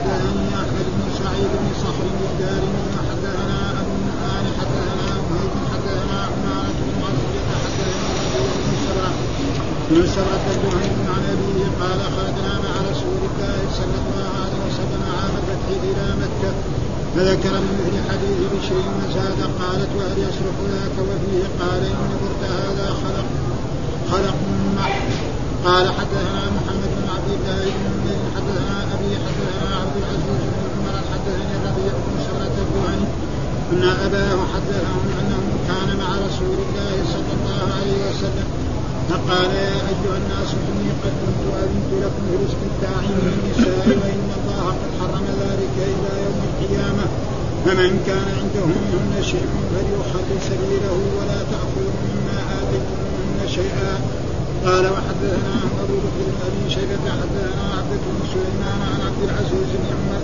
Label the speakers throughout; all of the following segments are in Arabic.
Speaker 1: وحدثني احمد بن سعيد بن صخر الدارمي وحدثنا ابو النعمان حدثنا وهيب حدثنا عمارة بن معصية حدثنا بن سبعة بن سبعة الجهني عن ابيه قال خرجنا مع رسول الله صلى الله عليه وسلم عام الفتح إلى مكة فذكر من مثل حديث بشيء وزاد قالت وهل يصلح ذاك وفيه قال ان قلت هذا خلق خلق قال حدثنا محمد سورة الجهني ان اباه حدثهم أنه كان مع رسول الله صلى الله عليه وسلم فقال يا أيها الناس إني قد كنت أذنت لكم بالاستمتاع من النساء وإن الله قد حرم ذلك إلى يوم القيامة. فمن كان عنده منهن شيء فليخل سبيله ولا تاخذوا مما آتيتموهن شيئا. قال وحدثنا أبو بكر بن ابي شيبه حدثنا عبد بن سليمان عن عبد العزيز بن عمر.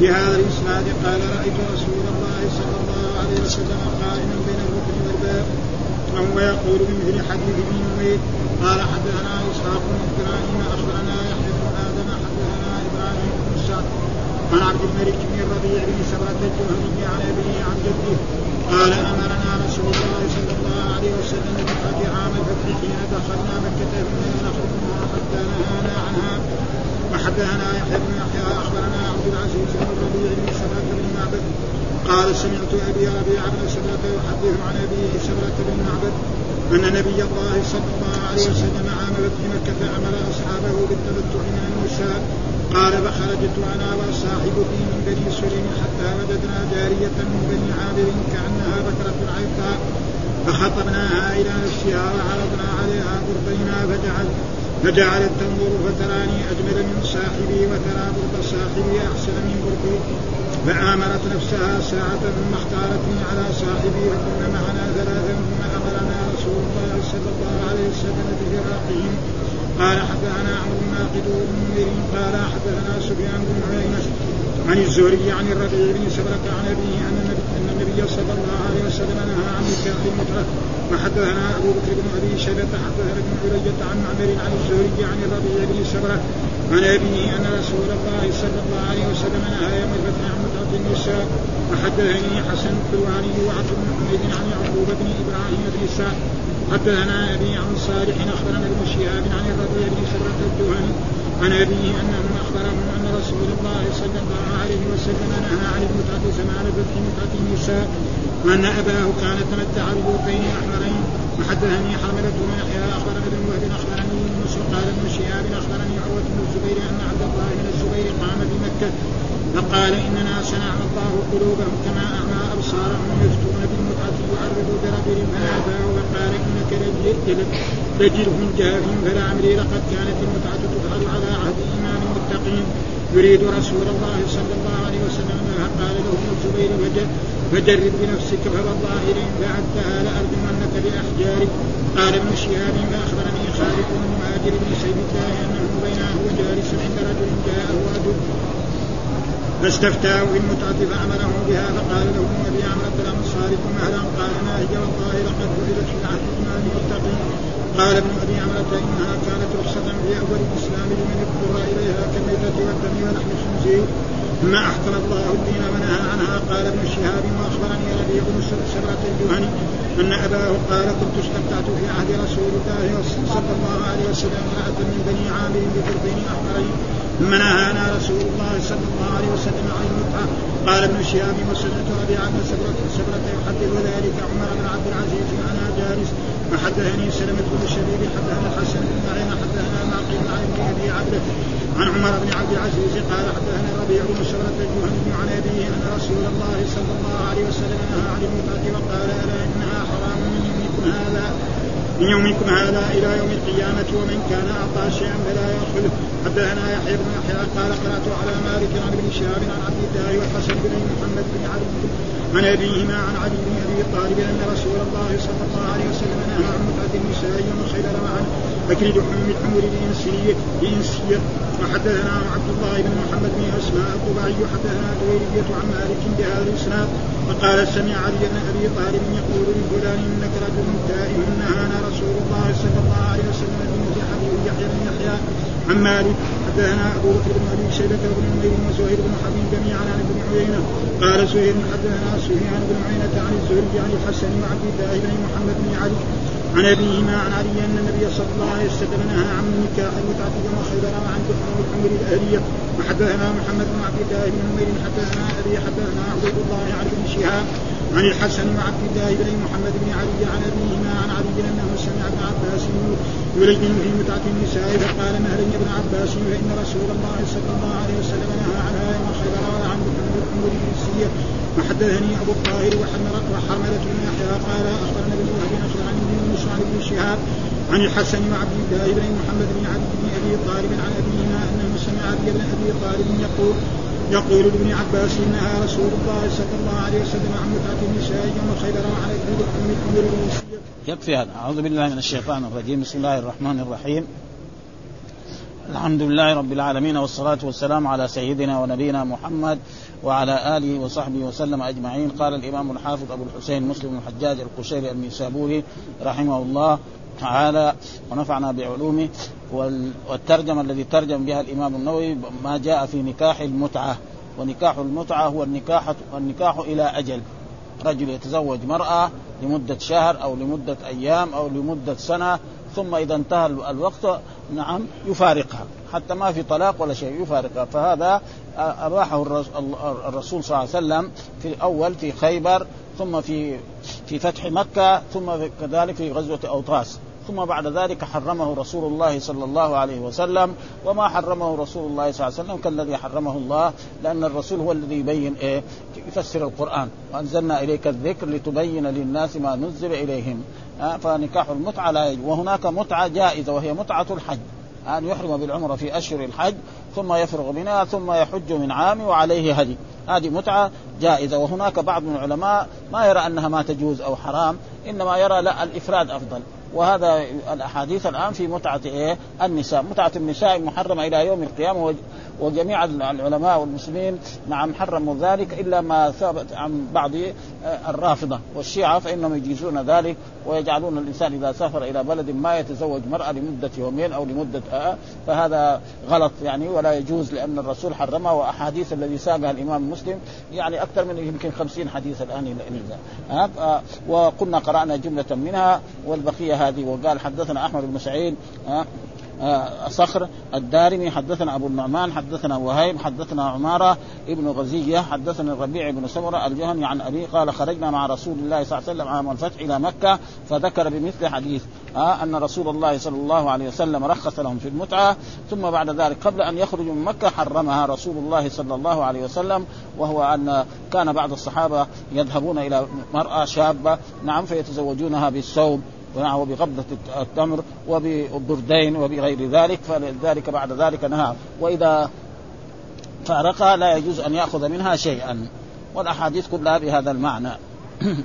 Speaker 1: بهذا الإسناد قال رأيت رسول الله صلى الله عليه وسلم قائما بين الركن والباب وهو يقول بمثل حديث ابن نمير قال حدثنا إسحاق بن إبراهيم أخبرنا يحيى بن آدم حدثنا إبراهيم بن سعد عن عبد الملك بن الربيع بن سبرة الجهني عن أبيه عن جده قال أمرنا رسول الله صلى الله عليه وسلم بفتح عام الفتح حين دخلنا مكة فلا نخرج منها حتى نهانا عنها وحدثنا يحيى بن يحيى اخبرنا عبد العزيز بن الربيع بن سبرة بن معبد قال سمعت أبي ربيع بن سبرة يحدث عن أبيه سبرة بن معبد أن نبي الله صلى الله عليه وسلم عام فتح مكة أمر أصحابه بالتمتع من النساء قال فخرجت أنا وصاحبتي من بني سليم حتى وجدنا جارية من بني عامر كأنها بكرة عيقاء فخطبناها إلى نفسها وعرضنا عليها قربينا فجعل فجعلت تنظر فتراني أجمل من صاحبي وترى برد صاحبي أحسن من بردي فآمرت نفسها ساعة ثم اختارتني على صاحبي وكنا معنا ثلاثا ثم أمرنا رسول الله صلى الله عليه وسلم بفراقهم. قال حدثنا عمرو الناقد بن قال حدثنا سفيان بن عيينة عن الزهري عن الربيع بن سبرة عن أبيه أن النبي, صلى الله عليه وسلم نهى عن نكاح المتعة وحدثنا أبو بكر بن أبي شيبة حدثنا ابن عرية عن معمر عن الزهري عن الربيع بن سبرة عن أبيه أن رسول الله صلى الله عليه وسلم نهى يوم الفتح عن متعة النساء. وحدثني حسن الحلواني وعبد بن حميد عن يعقوب بن إبراهيم بن سعد حدثنا أبي عن صالح أخبرنا ابن شهاب عن الربيع بن سبرة الجهني عن أبيه أنه أخبرهم أن رسول الله صلى الله عليه وسلم نهى عن المتعة زمان فتح متعة النساء وأن أباه كان تمتع ببوتين أحمرين وحدثني حرملة بن يحيى أخبرنا ابن وهب أخبرني يونس قال ابن شهاب أخبرني عروة بن الزبير أن عبد الله بن الزبير قام بمكة فقال إننا سنعمى الله قلوبهم كما أعمى أبصارهم يفتون بالمتعة يعرض برجل فناداه وقال إنك لجرح جاف فلعمري لقد كانت المتعة تفعل على عهد إمام المتقين يريد رسول الله صلى الله عليه وسلم فقال له ابن الزبير فجرب بنفسك فوالله لئن فعلتها لأرجمنك بأحجارك قال ابن شهاب فأخبرني خالد بن مهاجر بن سيف الله أنه بينه وجالس عند رجل جاءه رجل فاستفتاه في المتعة فأمره بها فقال له أبي عمرو الأنصار؟ مهلا قال ما هي والله لقد ولدت في عهد الإمام المتقين قال ابن أبي عمرو إنها كانت رخصة في أول الإسلام لمن اضطر إليها كالميتة والدم ولحم الخنزير ثم أحكم الله الدين ونهى عنها. قال ابن شهاب وأخبرني ربيع بن سبرة الجهني أن أباه قال كنت استمتعت في عهد رسول الله صلى الله عليه وسلم امرأة من بني عامر بقربين أحمرين ثم نهانا رسول الله صلى الله عليه وسلم عن المتعة. قال ابن شهاب وسمعت ابي عبد سبرة يحدث ذلك عمر بن عبد العزيز أنا جالس وحدثني سلمة بن الشبيب حدثنا الحسن بن معين حدثنا معقل عن ابن أبي عبده عن عمر بن عبد العزيز قال حدثنا الربيع بن سبرة الجهني عن أبيه أن رسول الله صلى الله عليه وسلم نهى عن المتعة وقال ألا إنها حرام من يومكم هذا؟ من يومكم هذا إلى يوم القيامة ومن كان أعطى شيئا فلا ياخذه حدثنا يحيى بن يحيى قال قرأت على مالك عن ابن شهاب عن عبد الله والحسن بن محمد بن علي عن أبيهما عن علي بن أبي طالب أن رسول الله صلى الله عليه وسلم نهى عن متعه النساء خيبر وعن اكل لحوم الحمر الانسيه الانسيه وحدثنا عبد الله بن محمد بن أسماء الطباعي حدثنا جويرية عن مالك بهذا الإسناد. وقال سمع علي بن أبي طالب يقول لفلان إنك رجل تائه نهانا رسول الله صلى الله عليه وسلم يحيى بن يحيى عن مالك حدثنا أبو بكر بن أبي شيبة وابن نمير وزهير بن حبيب جميعا عن ابن عيينة. قال زهير حدثنا سفيان بن عيينة عن الزهري عن الحسن وعبد الله بن محمد بن علي. عن أبيهما عن علي أن النبي صلى الله عليه وسلم نهى عن نكاح المتعه يوم خيبر وعن دخان الحمر الأهلية. وحدثنا محمد بن عبد الله بن نمير حدثنا أبي حدثنا عبد الله عن ابن شهاب. عن الحسن وعبد الله بن محمد بن علي عن ابيهما عن علي أنه سمع ابن عباس يلين في متعة النساء فقال مهلا ابن عباس؟ فإن رسول الله صلى الله عليه وسلم نهى عنها يوم خيبر وعن الأمور الجنسيه وحدثني أبو الطاهر وحملة بن يحيى قال أخبرنا ابن وهب عن ابن موسى عن ابن شهاب عن الحسن وعبد الله بن محمد بن عبد بن أبي طالب عن ابيهما أنه سمع علي بن أبي طالب يقول يقول لابن عباس انها رسول الله صلى الله عليه وسلم عن متعة النساء يوم خيبر وعن الروسيه.
Speaker 2: يكفي هذا. أعوذ بالله من الشيطان الرجيم. بسم الله الرحمن الرحيم. الحمد لله رب العالمين والصلاة والسلام على سيدنا ونبينا محمد وعلى آله وصحبه وسلم أجمعين. قال الإمام الحافظ أبو الحسين مسلم الحجاج القشيري النيسابوري رحمه الله تعالى ونفعنا بعلومه والترجمة الذي ترجم بها الإمام النووي ما جاء في نكاح المتعة. ونكاح المتعة هو النكاح النكاح إلى أجل. رجل يتزوج مرأة لمدة شهر أو لمدة أيام أو لمدة سنة ثم إذا انتهى الوقت نعم يفارقها. حتى ما في طلاق ولا شيء يفارقها. فهذا أباحه الرسول صلى الله عليه وسلم في الأول في خيبر ثم في في فتح مكة ثم كذلك في غزوة أوطاس. ثم بعد ذلك حرمه رسول الله صلى الله عليه وسلم. وما حرمه رسول الله صلى الله عليه وسلم كالذي حرمه الله لأن الرسول هو الذي يبين إيه؟ يفسر القرآن. وأنزلنا إليك الذكر لتبين للناس ما نزل إليهم. آه فنكاح المتعة لا يجب. وهناك متعة جائزة وهي متعة الحج. أن يحرم بالعمرة في أشهر الحج ثم يفرغ منها ثم يحج من عام وعليه هدي. هذه متعة جائزة. وهناك بعض من العلماء ما يرى أنها ما تجوز أو حرام إنما يرى لا الإفراد أفضل. وهذا الأحاديث الآن في متعة إيه؟ النساء، متعة النساء محرمة إلى يوم القيامة وجميع العلماء والمسلمين نعم حرموا ذلك إلا ما ثبت عن بعض آه، الرافضة. والشيعة فإنهم يجيزون ذلك ويجعلون الإنسان إذا سافر إلى بلد ما يتزوج مرأة لمدة يومين أو لمدة آه فهذا غلط يعني ولا يجوز لأن الرسول حرمها. وأحاديث الذي ساقها الإمام مسلم يعني أكثر من يمكن خمسين حديث الآن آه وقلنا قرأنا جملة منها والبقية هذه وقال حدثنا أحمد بن سعيد آه آه، صخر الدارمي حدثنا أبو النعمان حدثنا وهيب حدثنا عمارة ابن غزية حدثنا الربيع بن سمرة الجهني عن ابي قال خرجنا مع رسول الله صلى الله عليه وسلم عام الفتح إلى مكة فذكر بمثل حديث آه أن رسول الله صلى الله عليه وسلم رخص لهم في المتعة ثم بعد ذلك قبل أن يخرجوا من مكة حرمها رسول الله صلى الله عليه وسلم وهو أن كان بعض الصحابة يذهبون إلى مرأة شابة نعم فيتزوجونها بالثوب وبغبضة التمر وبالبردين وبغير ذلك فلذلك بعد ذلك نهى. وإذا فارقها لا يجوز أن يأخذ منها شيئا. والأحاديث كلها بهذا المعنى.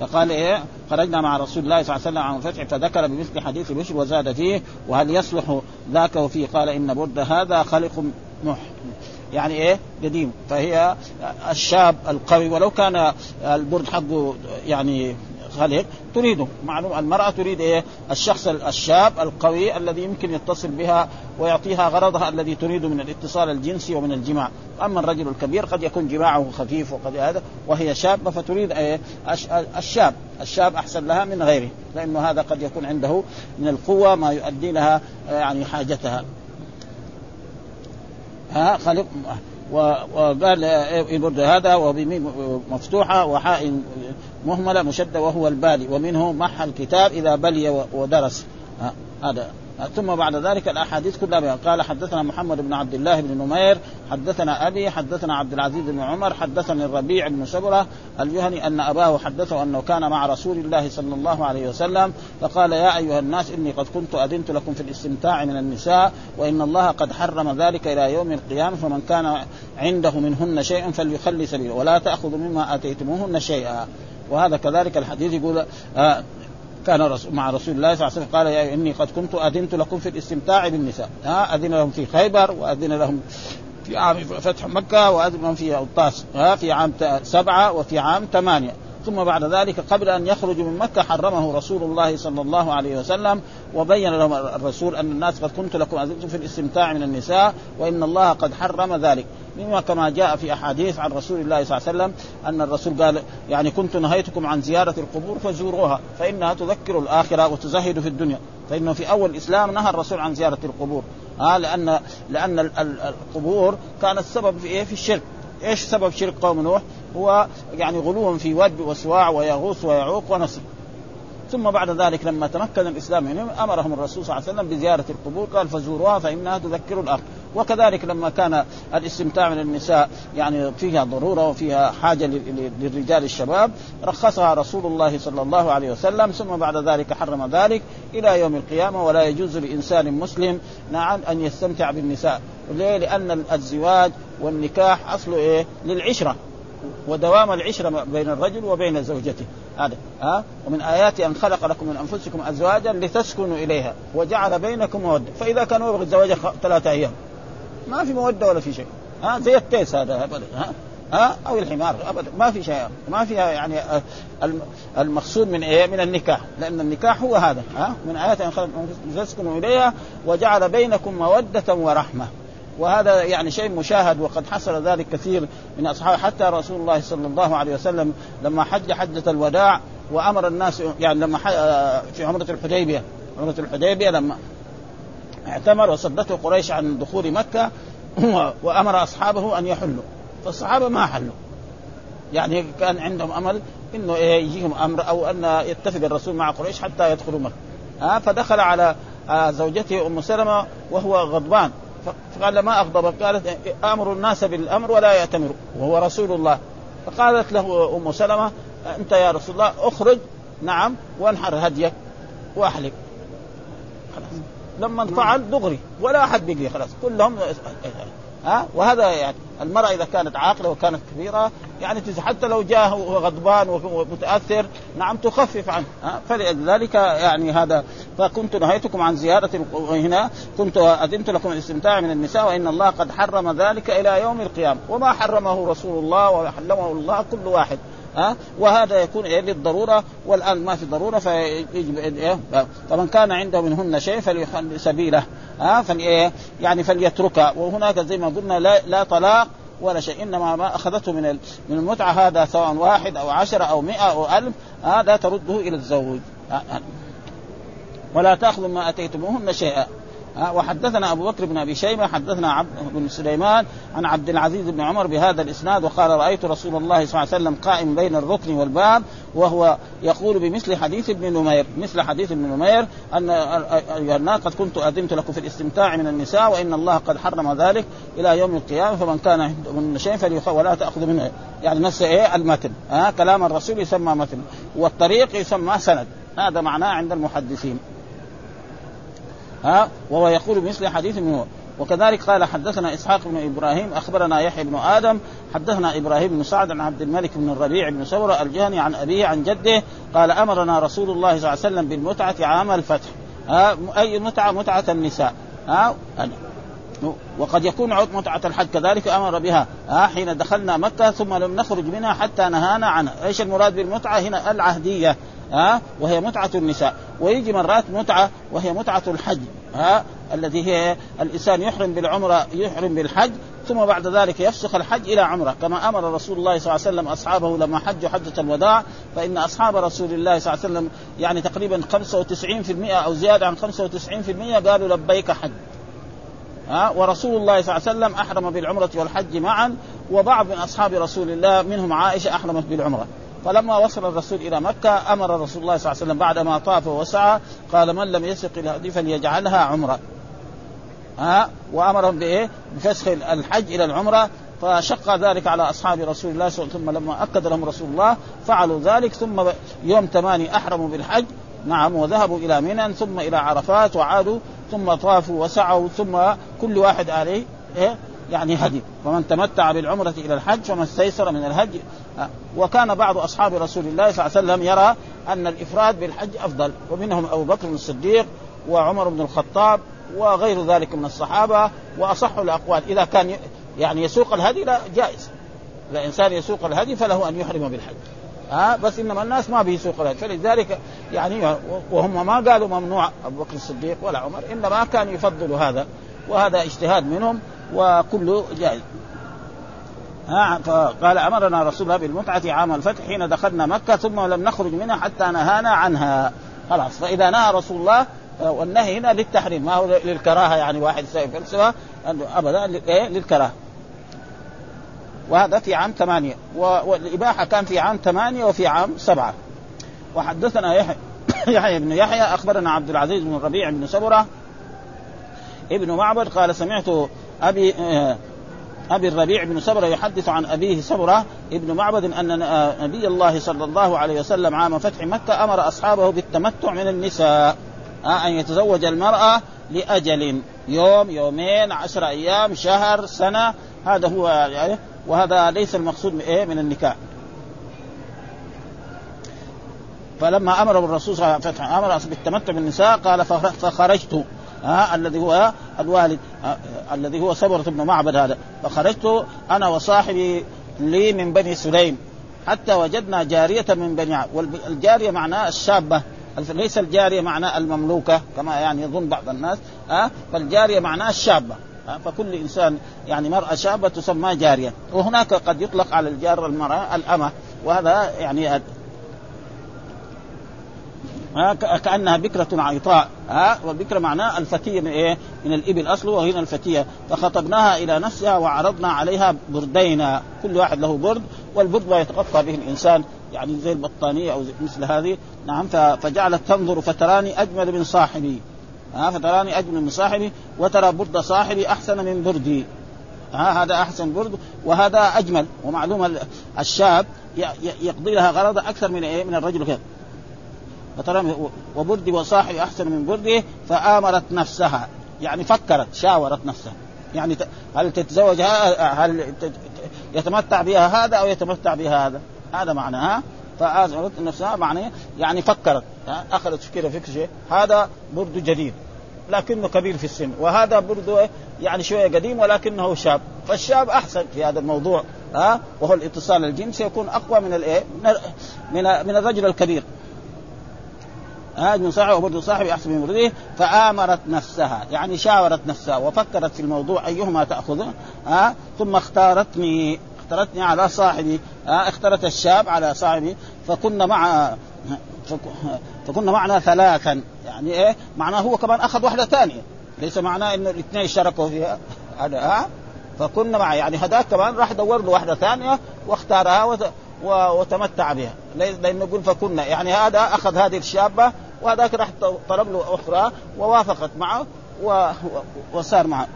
Speaker 2: فقال إيه؟ خرجنا مع رسول الله صلى الله عليه وسلم عن الفتح فذكر بمثل حديث بشر وزاد فيه وهل يصلح ذاك وفيه قال إن برد هذا خلق مح يعني إيه؟ قديم. فهي الشاب القوي ولو كان البرد حقه يعني خلق تريده. معلوم المرأة تريد إيه؟ الشخص الشاب القوي الذي يمكن يتصل بها ويعطيها غرضها الذي تريده من الاتصال الجنسي ومن الجماع. أما الرجل الكبير قد يكون جماعة خفيف وقد هذا وهي شابة فتريد إيه؟ الشاب. الشاب أحسن لها من غيره لأنه هذا قد يكون عنده من القوة ما يؤدي لها يعني حاجتها. ها خلق وقال البرد هذا وبميم مفتوحة وحاء مهملة مشدة وهو البالي ومنه محى الكتاب إذا بلي ودرس. هذا. ثم بعد ذلك الأحاديث كلها بها. قال حدثنا محمد بن عبد الله بن نمير حدثنا أبي حدثنا عبد العزيز بن عمر حدثني الربيع بن سبره الجهني أن أباه حدثه أنه كان مع رسول الله صلى الله عليه وسلم فقال يا أيها الناس إني قد كنت أذنت لكم في الاستمتاع من النساء وإن الله قد حرم ذلك إلى يوم القيامة فمن كان عنده منهن شيء فليخلي سبيله ولا تأخذوا مما آتيتموهن شيئا وهذا كذلك الحديث يقول آه كان مع رسول الله صلى الله عليه وسلم قال يا إني قد كنت أذنت لكم في الاستمتاع بالنساء. ها؟ أذن لهم في خيبر وأذن لهم في عام فتح مكة وأذن لهم في أوطاس. ها؟ في عام سبعة وفي عام ثمانية. ثم بعد ذلك قبل أن يخرجوا من مكة حرمه رسول الله صلى الله عليه وسلم وبين لهم الرسول أن الناس قد كنت لكم اذنتم في الاستمتاع من النساء وإن الله قد حرم ذلك. مما كما جاء في أحاديث عن رسول الله صلى الله عليه وسلم أن الرسول قال يعني كنت نهيتكم عن زيارة القبور فزوروها فإنها تذكر الآخرة وتزهد في الدنيا. فإنه في أول الإسلام نهى الرسول عن زيارة القبور. ها لأن لأن القبور كانت سبب في إيه؟ في الشرك. إيش سبب شرك قوم نوح؟ هو يعني غلو في ود وسواع ويغوص ويعوق ونسي ثم بعد ذلك لما تمكن الإسلام منهم أمرهم الرسول صلى الله عليه وسلم بزيارة القبور قال فزوروها فإنها تذكر الأرض وكذلك لما كان الاستمتاع من النساء يعني فيها ضرورة وفيها حاجة للرجال الشباب رخصها رسول الله صلى الله عليه وسلم ثم بعد ذلك حرم ذلك إلى يوم القيامة ولا يجوز لإنسان مسلم نعم أن يستمتع بالنساء ليه؟ لأن الزواج والنكاح أصله إيه؟ للعشرة ودوام العشرة بين الرجل وبين زوجته. هذا ها؟ ومن اياته أن خلق لكم من أنفسكم أزواجا لتسكنوا إليها وجعل بينكم مودة. فإذا كان يبغي الزواج ثلاثة أيام. ما في مودة ولا في شيء. ها؟ زي التيس هذا ابدا ها؟ ها؟ أو الحمار ابدا. ما في شيء ما فيها يعني آه، المقصود من إيه؟ من النكاح. لأن النكاح هو هذا ها؟ من آيات أن خلق تسكنوا إليها وجعل بينكم مودة ورحمة. وهذا يعني شيء مشاهد وقد حصل ذلك كثير من اصحاب حتى رسول الله صلى الله عليه وسلم لما حج حجة الوداع وأمر الناس يعني لما آه، في عمرة الحديبية عمرة الحديبية لما اعتمر وصدته قريش عن دخول مكة وأمر أصحابه أن يحلوا. فالصحابة ما حلوا. يعني كان عندهم أمل إنه إيه يجيهم أمر أو أن يتفق الرسول مع قريش حتى يدخلوا مكة. ها فدخل على آه، زوجته أم سلمة وهو غضبان. فقال ما اغضبك قالت آمر الناس بالأمر ولا ياتمروا وهو رسول الله. فقالت له أم سلمة أنت يا رسول الله أخرج نعم وانحر هديك واحلق لما فعل دغري ولا أحد بقي خلاص. كلهم ها؟ وهذا يعني المرأة إذا كانت عاقلة وكانت كبيرة يعني حتى لو جاء غضبان ومتأثر نعم تخفف عنه فلذلك يعني هذا فكنت نهيتكم عن زيارة هنا كنت أذنت لكم الاستمتاع من النساء وإن الله قد حرم ذلك إلى يوم القيامة. وما حرمه رسول الله وحلمه الله كل واحد. ها؟ وهذا يكون إيه للضرورة والآن ما في ضرورة فيجب إيه فمن كان عنده منهن شيء فليخل سبيله ها؟ فلي يعني فليتركها وهناك زي ما قلنا لا, لا طلاق ولا شيء إنما ما أخذته من من المتعة هذا سواء واحد أو عشرة أو مئة أو ألف هذا ترده إلى الزوج. ولا تأخذوا ما أتيتموهن شيئا. وحدثنا أبو بكر بن أبي شيبة حدثنا عبد بن سليمان عن عبد العزيز بن عمر بهذا الإسناد وقال رأيت رسول الله صلى الله عليه وسلم قائم بين الركن والباب وهو يقول بمثل حديث ابن نمير مثل حديث ابن نمير أن أيها قد كنت أذنت لكم في الاستمتاع من النساء وإن الله قد حرم ذلك إلى يوم القيامة فمن كان من شيء فليخ ولا تأخذ منه. يعني نفس إيه؟ المتن. ها كلام الرسول يسمى متن والطريق يسمى سند. هذا معناه عند المحدثين. ها وهو يقول بمثل حديث منه وكذلك قال حدثنا إسحاق بن إبراهيم أخبرنا يحيى بن آدم حدثنا إبراهيم بن سعد عن عبد الملك بن الربيع بن ثوره الجهني عن أبيه عن جده قال أمرنا رسول الله صلى الله عليه وسلم بالمتعة عام الفتح. ها أي متعه متعة النساء. ها وقد يكون متعة الحج كذلك أمر بها. ها حين دخلنا مكة ثم لم نخرج منها حتى نهانا عنها. إيش المراد بالمتعة؟ هنا العهدية. ها؟ وهي متعة النساء. ويجي مرات متعة وهي متعة الحج ها؟ التي هي الإنسان يحرم بالعمرة يحرم بالحج ثم بعد ذلك يفسخ الحج إلى عمرة. كما أمر رسول الله صلى الله عليه وسلم أصحابه لما حجوا حجة الوداع فإن أصحاب رسول الله صلى الله عليه وسلم يعني تقريبا 95% أو زيادة عن 95% قالوا لبيك حج. ها؟ ورسول الله صلى الله عليه وسلم أحرم بالعمرة والحج معا وبعض من أصحاب رسول الله منهم عائشة أحرمت بالعمرة. فلما وصل الرسول إلى مكة أمر رسول الله صلى الله عليه وسلم بعدما طاف وسعى قال من لم يسق الهدي فليجعلها عمرة. ها؟ وأمرهم بإيه؟ بفسخ الحج إلى العمرة. فشق ذلك على أصحاب رسول الله صلى الله عليه وسلم ثم لما أكد لهم رسول الله فعلوا ذلك. ثم يوم ثماني أحرموا بالحج. نعم وذهبوا إلى منى ثم إلى عرفات وعادوا ثم طافوا وسعوا ثم كل واحد عليه إيه؟ يعني هدي. ومن تمتع بالعمرة إلى الحج فما استيسر من الهدي. وكان بعض أصحاب رسول الله صلى الله عليه وسلم يرى أن الإفراد بالحج أفضل. ومنهم أبو بكر الصديق وعمر بن الخطاب وغير ذلك من الصحابة وأصح الأقوال. إذا كان يعني يسوق الهدي لا جائز. إذا إنسان يسوق الهدي فله أن يحرم بالحج. ها؟ بس إنما الناس ما بيسوق الهدي. فلذلك يعني وهم ما قالوا ممنوع أبو بكر الصديق ولا عمر إنما كان يفضل هذا. وهذا اجتهاد منهم. وكله جائز ها فقال أمرنا الله بالمتعة عام الفتح حين دخلنا مكة ثم لم نخرج منها حتى نهانا عنها. خلاص فإذا نهى رسول الله والنهي هنا للتحريم. ما هو للكراهة يعني واحد فلسفة؟ أبدا للكراهة. وهذا في عام ثمانية. والإباحة كان في عام ثمانية وفي عام سبعة. وحدثنا يحيى يحيى بن يحيى أخبرنا عبد العزيز بن الربيع بن سبرة ابن معبد قال سمعت أبي آه، أبي الربيع بن سبرة يحدث عن أبيه سبرة ابن معبد أن آه، نبي الله صلى الله عليه وسلم عام فتح مكة أمر أصحابه بالتمتع من النساء آه، أن يتزوج المرأة لأجل يوم يومين عشر أيام شهر سنة هذا هو يعني وهذا ليس المقصود إيه؟ من النكاح. فلما أمر الرسول صلى الله عليه وسلم أمر بالتمتع بالنساء قال فخرجت. ها الذي هو الوالد الذي هو صبرة بن معبد هذا. فخرجت أنا وصاحبي لي من بني سليم حتى وجدنا جارية من بني والجارية معناها الشابة ليس الجارية معناها المملوكة كما يعني يظن بعض الناس ها فالجارية معناها الشابة فكل إنسان يعني مرأة شابة تسمى جارية. وهناك قد يطلق على الجار المرأة الأمة وهذا يعني كأنها بكرة عيطاء ها والبكرة معناه الفتية من إيه؟ من الإبل أصله وهنا الفتية. فخطبناها إلى نفسها وعرضنا عليها بردينا. كل واحد له برد والبرد ما يتغطى به الإنسان. يعني زي البطانية أو زي مثل هذه. نعم فجعلت تنظر فتراني أجمل من صاحبي. ها فتراني أجمل من صاحبي وترى برد صاحبي أحسن من بردي. ها هذا أحسن برد وهذا أجمل. ومعلوم الشاب يقضي لها غرض أكثر من إيه؟ من الرجل كذا. وبردي وصاحبي أحسن من بردي فآمرت نفسها. يعني فكرت شاورت نفسها. يعني هل تتزوج هل يتمتع بها هذا أو يتمتع بها هذا؟ هذا معناها فآزمت نفسها معناه يعني فكرت أخذت كذا فكر شيء هذا برد جديد لكنه كبير في السن. وهذا برد يعني شوية قديم ولكنه شاب. فالشاب أحسن في هذا الموضوع ها؟ وهو الاتصال الجنسي يكون أقوى من الايه من من الرجل الكبير. هذا من صاحب وبرد صاحبي احسن من برده فآمرت نفسها يعني شاورت نفسها وفكرت في الموضوع أيهما تأخذه ها ثم اختارتني اختارتني على صاحبي ها اختارت الشاب على صاحبي فكنا مع فكنا معنا ثلاثا يعني إيه معناه هو كمان أخذ واحدة ثانية ليس معناه إنه الاثنين اشتركوا فيها هذا ها فكنا مع يعني هذاك كمان راح دور له واحدة ثانية واختارها. وتمتع بها. لأنه يقول فكنا. يعني هذا أخذ هذه الشابة وهذاك راح طلب له أخرى ووافقت معه و... وصار معه.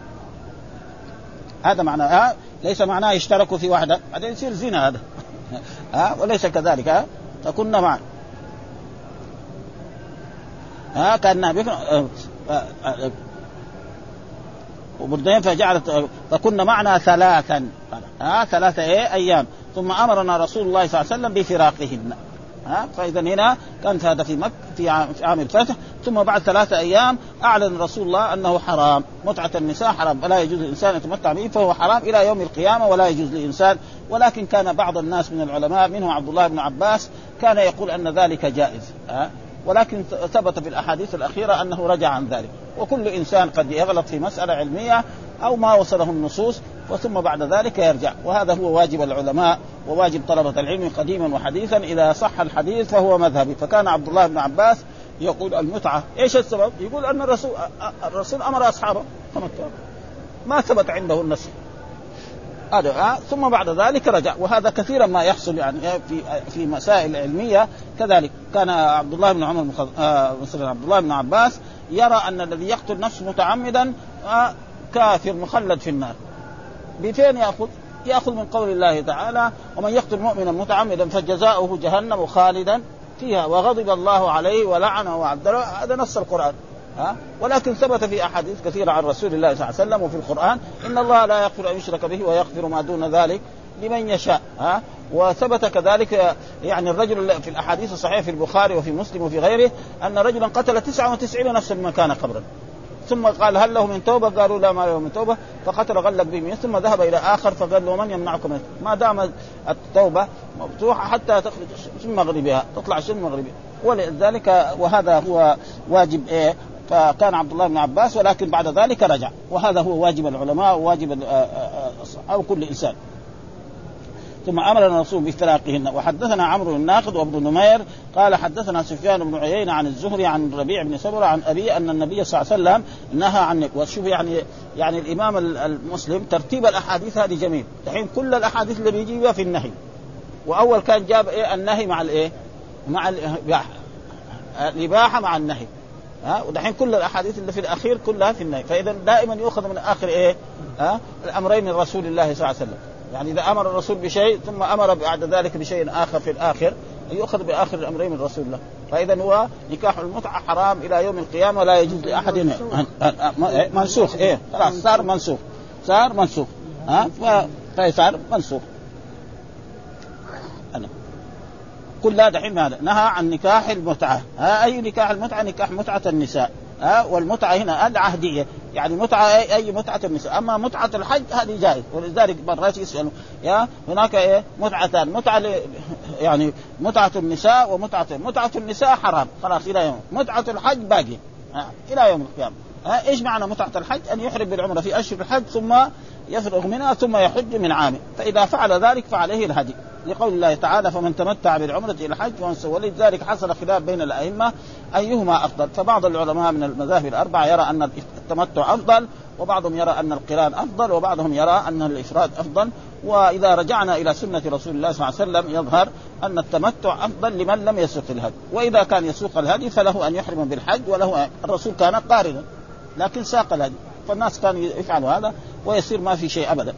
Speaker 2: هذا معناه ليس معناه يشتركوا في واحدة. بعدين يصير زنا هذا. ها؟ وليس كذلك. ها؟ فكنا معا ها؟ كانها بكر آه، آه، آه، وبردين فجعلت فكنا معنا ثلاثا. ها؟ ثلاثة إيه؟ أيام. ثم أمرنا رسول الله صلى الله عليه وسلم بفراقهن. ها؟ فاذا هنا كانت هذا في مكه في عام, الفتح. ثم بعد ثلاثة أيام أعلن رسول الله أنه حرام. متعة النساء حرام. ولا يجوز للإنسان يتمتع به فهو حرام إلى يوم القيامة ولا يجوز للإنسان. ولكن كان بعض الناس من العلماء منهم عبد الله بن عباس كان يقول أن ذلك جائز. ها؟ ولكن ثبت في الأحاديث الأخيرة أنه رجع عن ذلك. وكل إنسان قد يغلط في مسألة علمية أو ما وصله النصوص وثم بعد ذلك يرجع. وهذا هو واجب العلماء وواجب طلبة العلم قديما وحديثا إذا صح الحديث فهو مذهبي. فكان عبد الله بن عباس يقول المتعة. إيش السبب؟ يقول أن الرسول الرسول أمر أصحابه. ما ثبت عنده النص. هذا آه ثم بعد ذلك رجع. وهذا كثيرا ما يحصل يعني في في مسائل علمية. كذلك كان عبد الله بن عمر آه عبد الله بن عباس يرى أن الذي يقتل نفسه متعمدا آه كافر مخلد في النار. بفين ياخذ؟ يأخذ من قول الله تعالى ومن يقتل مؤمنا متعمدا فجزاؤه جهنم خالدا فيها. وغضب الله عليه ولعنه وعذره هذا نص القرآن. ها؟ ولكن ثبت في أحاديث كثيرة عن رسول الله صلى الله عليه وسلم وفي القرآن إن الله لا يغفر أن يشرك به ويغفر ما دون ذلك لمن يشاء. ها؟ وثبت كذلك يعني الرجل في الأحاديث الصحيحة في البخاري وفي مسلم وفي غيره أن رجلا قتل 99 نفسا مما كان قبرا ثم قال هل له من توبة؟ قالوا لا ما له من توبة. فقتل غلق بهم ثم ذهب إلى آخر فقال له من يمنعكم؟ ما دام التوبة مفتوحة حتى تخرج من مغربها تطلع من مغربها. ولذلك وهذا هو واجب إيه فكان عبد الله بن عباس ولكن بعد ذلك رجع. وهذا هو واجب العلماء وواجب أو كل إنسان. ثم امرنا الرسول بافتراقهن وحدثنا عمرو الناقد وابن نمير قال حدثنا سفيان بن عيينة عن الزهري عن ربيع بن سبره عن أبي أن النبي صلى الله عليه وسلم نهى عن وشوف يعني يعني الإمام المسلم ترتيب الأحاديث هذه جميل. الحين كل الأحاديث اللي بيجيبها في النهي. وأول كان جاب إيه؟ النهي مع الايه؟ مع الاباحه الإباحة مع النهي. ها؟ ودحين كل الأحاديث اللي في الأخير كلها في النهي. فإذا دائما يؤخذ من آخر إيه؟ ها؟ الأمرين من رسول الله صلى الله عليه وسلم. يعني إذا أمر الرسول بشيء ثم أمر بعد ذلك بشيء آخر في الآخر يؤخذ بآخر الأمرين من رسول الله فاذا هو نكاح المتعة حرام إلى يوم القيامة ولا يجوز لأحد منسوخ إيه خلاص صار منسوخ صار منسوخ ها فصار منسوخ أنا. كلها دحين ماذا؟ نهى عن نكاح المتعة، ها أي نكاح المتعة؟ نكاح متعة النساء، ها والمتعة هنا العهدية يعني متعة اي, متعة النساء. أما متعة الحج هذه جائز ولذلك مرات يسالوا يا هناك إيه؟ متعتان متعة يعني متعة النساء ومتعه متعة النساء حرام. خلاص إلى يوم. متعة الحج باقي. إلى يوم القيامة. إيش معنى متعة الحج؟ أن يحرم بالعمرة في أشهر الحج ثم يفرغ منها ثم يحج من عامه. فإذا فعل ذلك فعليه الهدي. لقول الله تعالى فمن تمتع بالعمرة إلى الحج ولذلك حصل خلاف بين الأئمة أيهما أفضل؟ فبعض العلماء من المذاهب الأربعة يرى أن التمتع أفضل وبعضهم يرى أن القران أفضل وبعضهم يرى أن الإفراد أفضل. وإذا رجعنا إلى سنة رسول الله صلى الله عليه وسلم يظهر أن التمتع أفضل لمن لم يسوق الهدي. وإذا كان يسوق الهدي فله أن يحرم بالحج وله الرسول كان قارنا لكن ساق الهدي. فالناس كانوا يفعلوا هذا ويصير ما في شيء أبدا.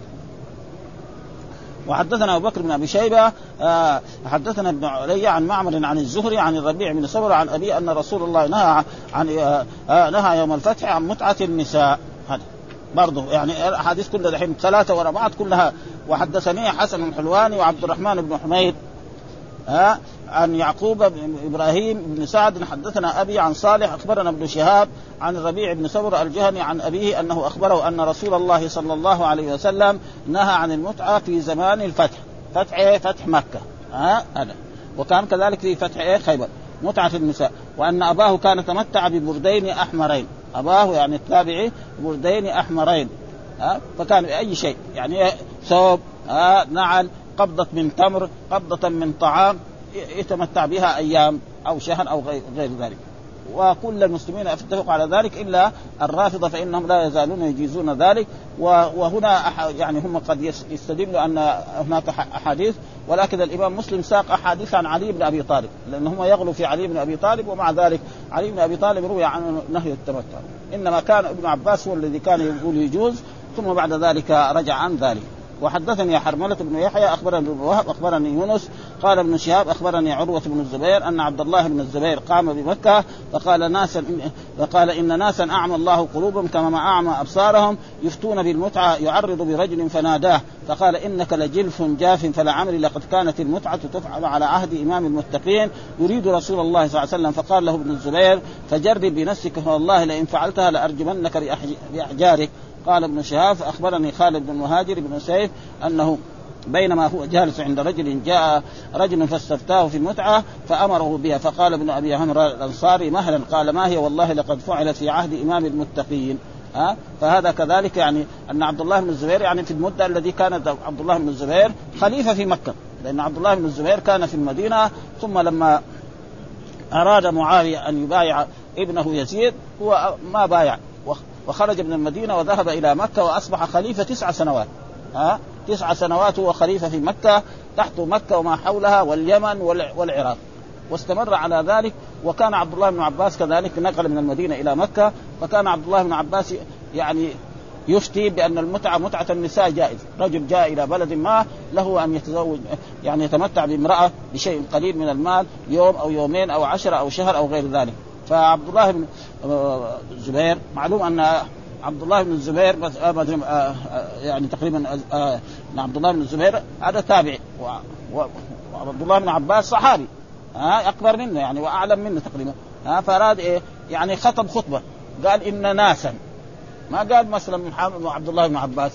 Speaker 2: وحدثنا أبو بكر بن أبي شيبة آه حدثنا ابن علي عن معمر عن الزهري عن الربيع بن صبر عن ابي أن رسول الله نهى عن آه آه نهى يوم الفتح عن متعة النساء. هذا برضه يعني الأحاديث كلها الحين ثلاثة ورا بعض كلها. وحدثني حسن الحلواني وعبد الرحمن بن حميد ها عن يعقوب بن إبراهيم بن سعد حدثنا أبي عن صالح أخبرنا ابن شهاب عن الربيع بن سبر الجهني عن أبيه أنه أخبره أن رسول الله صلى الله عليه وسلم نهى عن المتعة في زمان الفتح. فتح إيه؟ فتح مكة. ها؟ هذا. وكان كذلك في فتح إيه؟ خيبر. متعة النساء. وأن أباه كان تمتع ببردين أحمرين. أباه يعني التابعي بردين أحمرين. ها؟ فكان باي شيء. يعني ثوب. ها؟ نعل. قبضة من تمر. قبضة من طعام. يتمتع بها أيام أو شهر أو غير ذلك. وكل المسلمين اتفقوا على ذلك إلا الرافضة فإنهم لا يزالون يجيزون ذلك. وهنا يعني هم قد يستدلوا أن هناك أحاديث ولكن الإمام مسلم ساق أحاديث عن علي بن أبي طالب لأن هم يغلوا في علي بن أبي طالب ومع ذلك علي بن أبي طالب روي عنه نهي التمتع. إنما كان ابن عباس هو الذي كان يقول يجوز ثم بعد ذلك رجع عن ذلك. وحدثني حرملة بن يحيى أخبرني ابن وهب أخبرني يونس قال ابن شهاب أخبرني عروة بن الزبير أن عبد الله بن الزبير قام بمكة فقال ناسا فقال إن ناسا أعمى الله قلوبهم كما أعمى أبصارهم يفتون بالمتعة يعرض برجل فناداه فقال إنك لجلف جاف فلعمري لقد كانت المتعة تفعل على عهد إمام المتقين يريد رسول الله صلى الله عليه وسلم فقال له ابن الزبير فجرب بنفسك فوالله لئن فعلتها لأرجمنك بأحجارك. قال ابن شهاب أخبرني خالد بن مهاجر بن سيف أنه بينما هو جالس عند رجل جاء رجل فاستفتاه في المتعه فأمره بها فقال ابن أبي عمرو الأنصاري مهلا قال ما هي والله لقد فعلت في عهد إمام المتقين. ها؟ فهذا كذلك يعني أن عبد الله بن الزبير يعني في المدة الذي كان عبد الله بن الزبير خليفة في مكة لأن عبد الله بن الزبير كان في المدينة ثم لما أراد معاوية أن يبايع ابنه يزيد هو ما بايع وخرج من المدينة وذهب إلى مكة وأصبح خليفة تسع سنوات. ها؟ تسع سنوات هو خليفة في مكة تحت مكة وما حولها واليمن والعراق. واستمر على ذلك وكان عبد الله بن عباس كذلك نقل من المدينة إلى مكة فكان عبد الله بن عباس يعني يفتي بأن المتعة متعة النساء جائز، رجل جاء إلى بلد ما له أن يتزوج يعني يتمتع بامرأة بشيء قليل من المال يوم أو يومين أو عشره أو شهر أو غير ذلك، فعبد الله بن الزبير معلوم أن عبد الله بن الزبير يعني تقريبا عبد الله بن الزبير هذا تابعي وعبد الله بن عباس صحابي. ها أكبر منه يعني وأعلم منه تقريبا. ها فأراد إيه؟ يعني خطب خطبة. قال إن ناسا. ما قال مثلا محمد عبد الله بن عباس.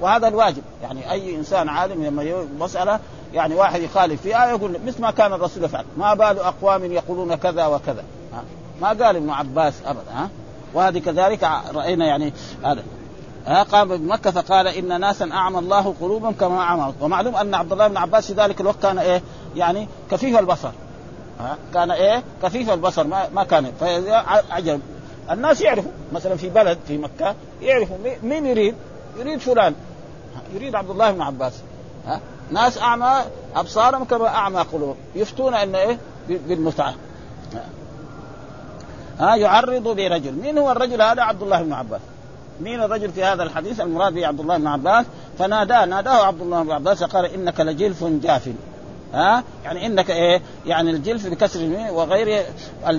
Speaker 2: وهذا الواجب. يعني أي إنسان عالم لما مسألة يعني واحد يخالف فيها يقول مثل ما كان الرسول يفعل. ما بال أقوام يقولون كذا وكذا. ما قال ابن عباس أبدا ها؟ وهذه كذلك رأينا يعني هذا. ها؟ قام بمكه فقال إن ناسا أعمى الله قلوبهم كما أعمى ومعلوم أن عبد الله بن عباس في ذلك الوقت كان إيه؟ يعني كفيف البصر. ها؟ كان إيه؟ كفيف البصر ما, ما كان. فعجب الناس يعرفوا مثلا في بلد في مكة يعرفوا مين يريد؟ يريد فلان. يريد عبد الله بن عباس. ها؟ ناس أعمى أبصارهم كما أعمى قلوبهم. يفتون أن إيه؟ بالمتعة. ها يعرض برجل مين هو الرجل هذا؟ عبد الله بن عباس. مين الرجل في هذا الحديث؟ المراد به عبد الله بن عباس. فناداه ناداه عبد الله بن عباس قال إنك لجلف جاف. ها؟ يعني إنك إيه؟ يعني الجلف بكسر وغيره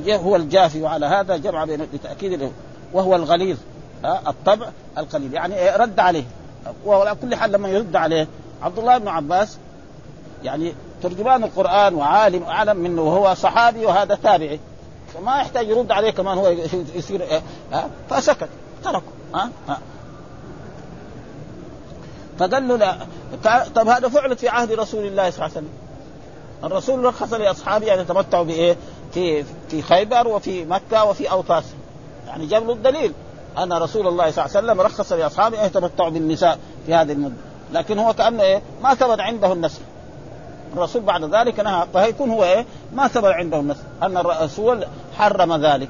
Speaker 2: هو الجافي. وعلى هذا جمع بتاكيد وهو الغليظ. ها؟ الطبع القليل. يعني إيه؟ رد عليه. وعلى كل حال لما يرد عليه عبد الله بن عباس يعني ترجمان القرآن وعالم أعلم منه. وهو صحابي وهذا تابعي. فما يحتاج يرد عليه كمان هو يصير؟ ها فسكت تركه ها, ها. فقال له لا طب هذا فعلت في عهد رسول الله صلى الله عليه وسلم الرسول رخص لأصحابه أن يتمتعوا بإيه؟ في في خيبر وفي مكة وفي أوطاس يعني جاب له الدليل أن رسول الله صلى الله عليه وسلم رخص لأصحابه أن يتمتعوا بالنساء في هذه المدة لكن هو كأنه إيه؟ ما ثبت عنده النسل الرسول بعد ذلك نهى فهيكون هو إيه؟ ما ثبت عنده النسل أن الرسول حرم ذلك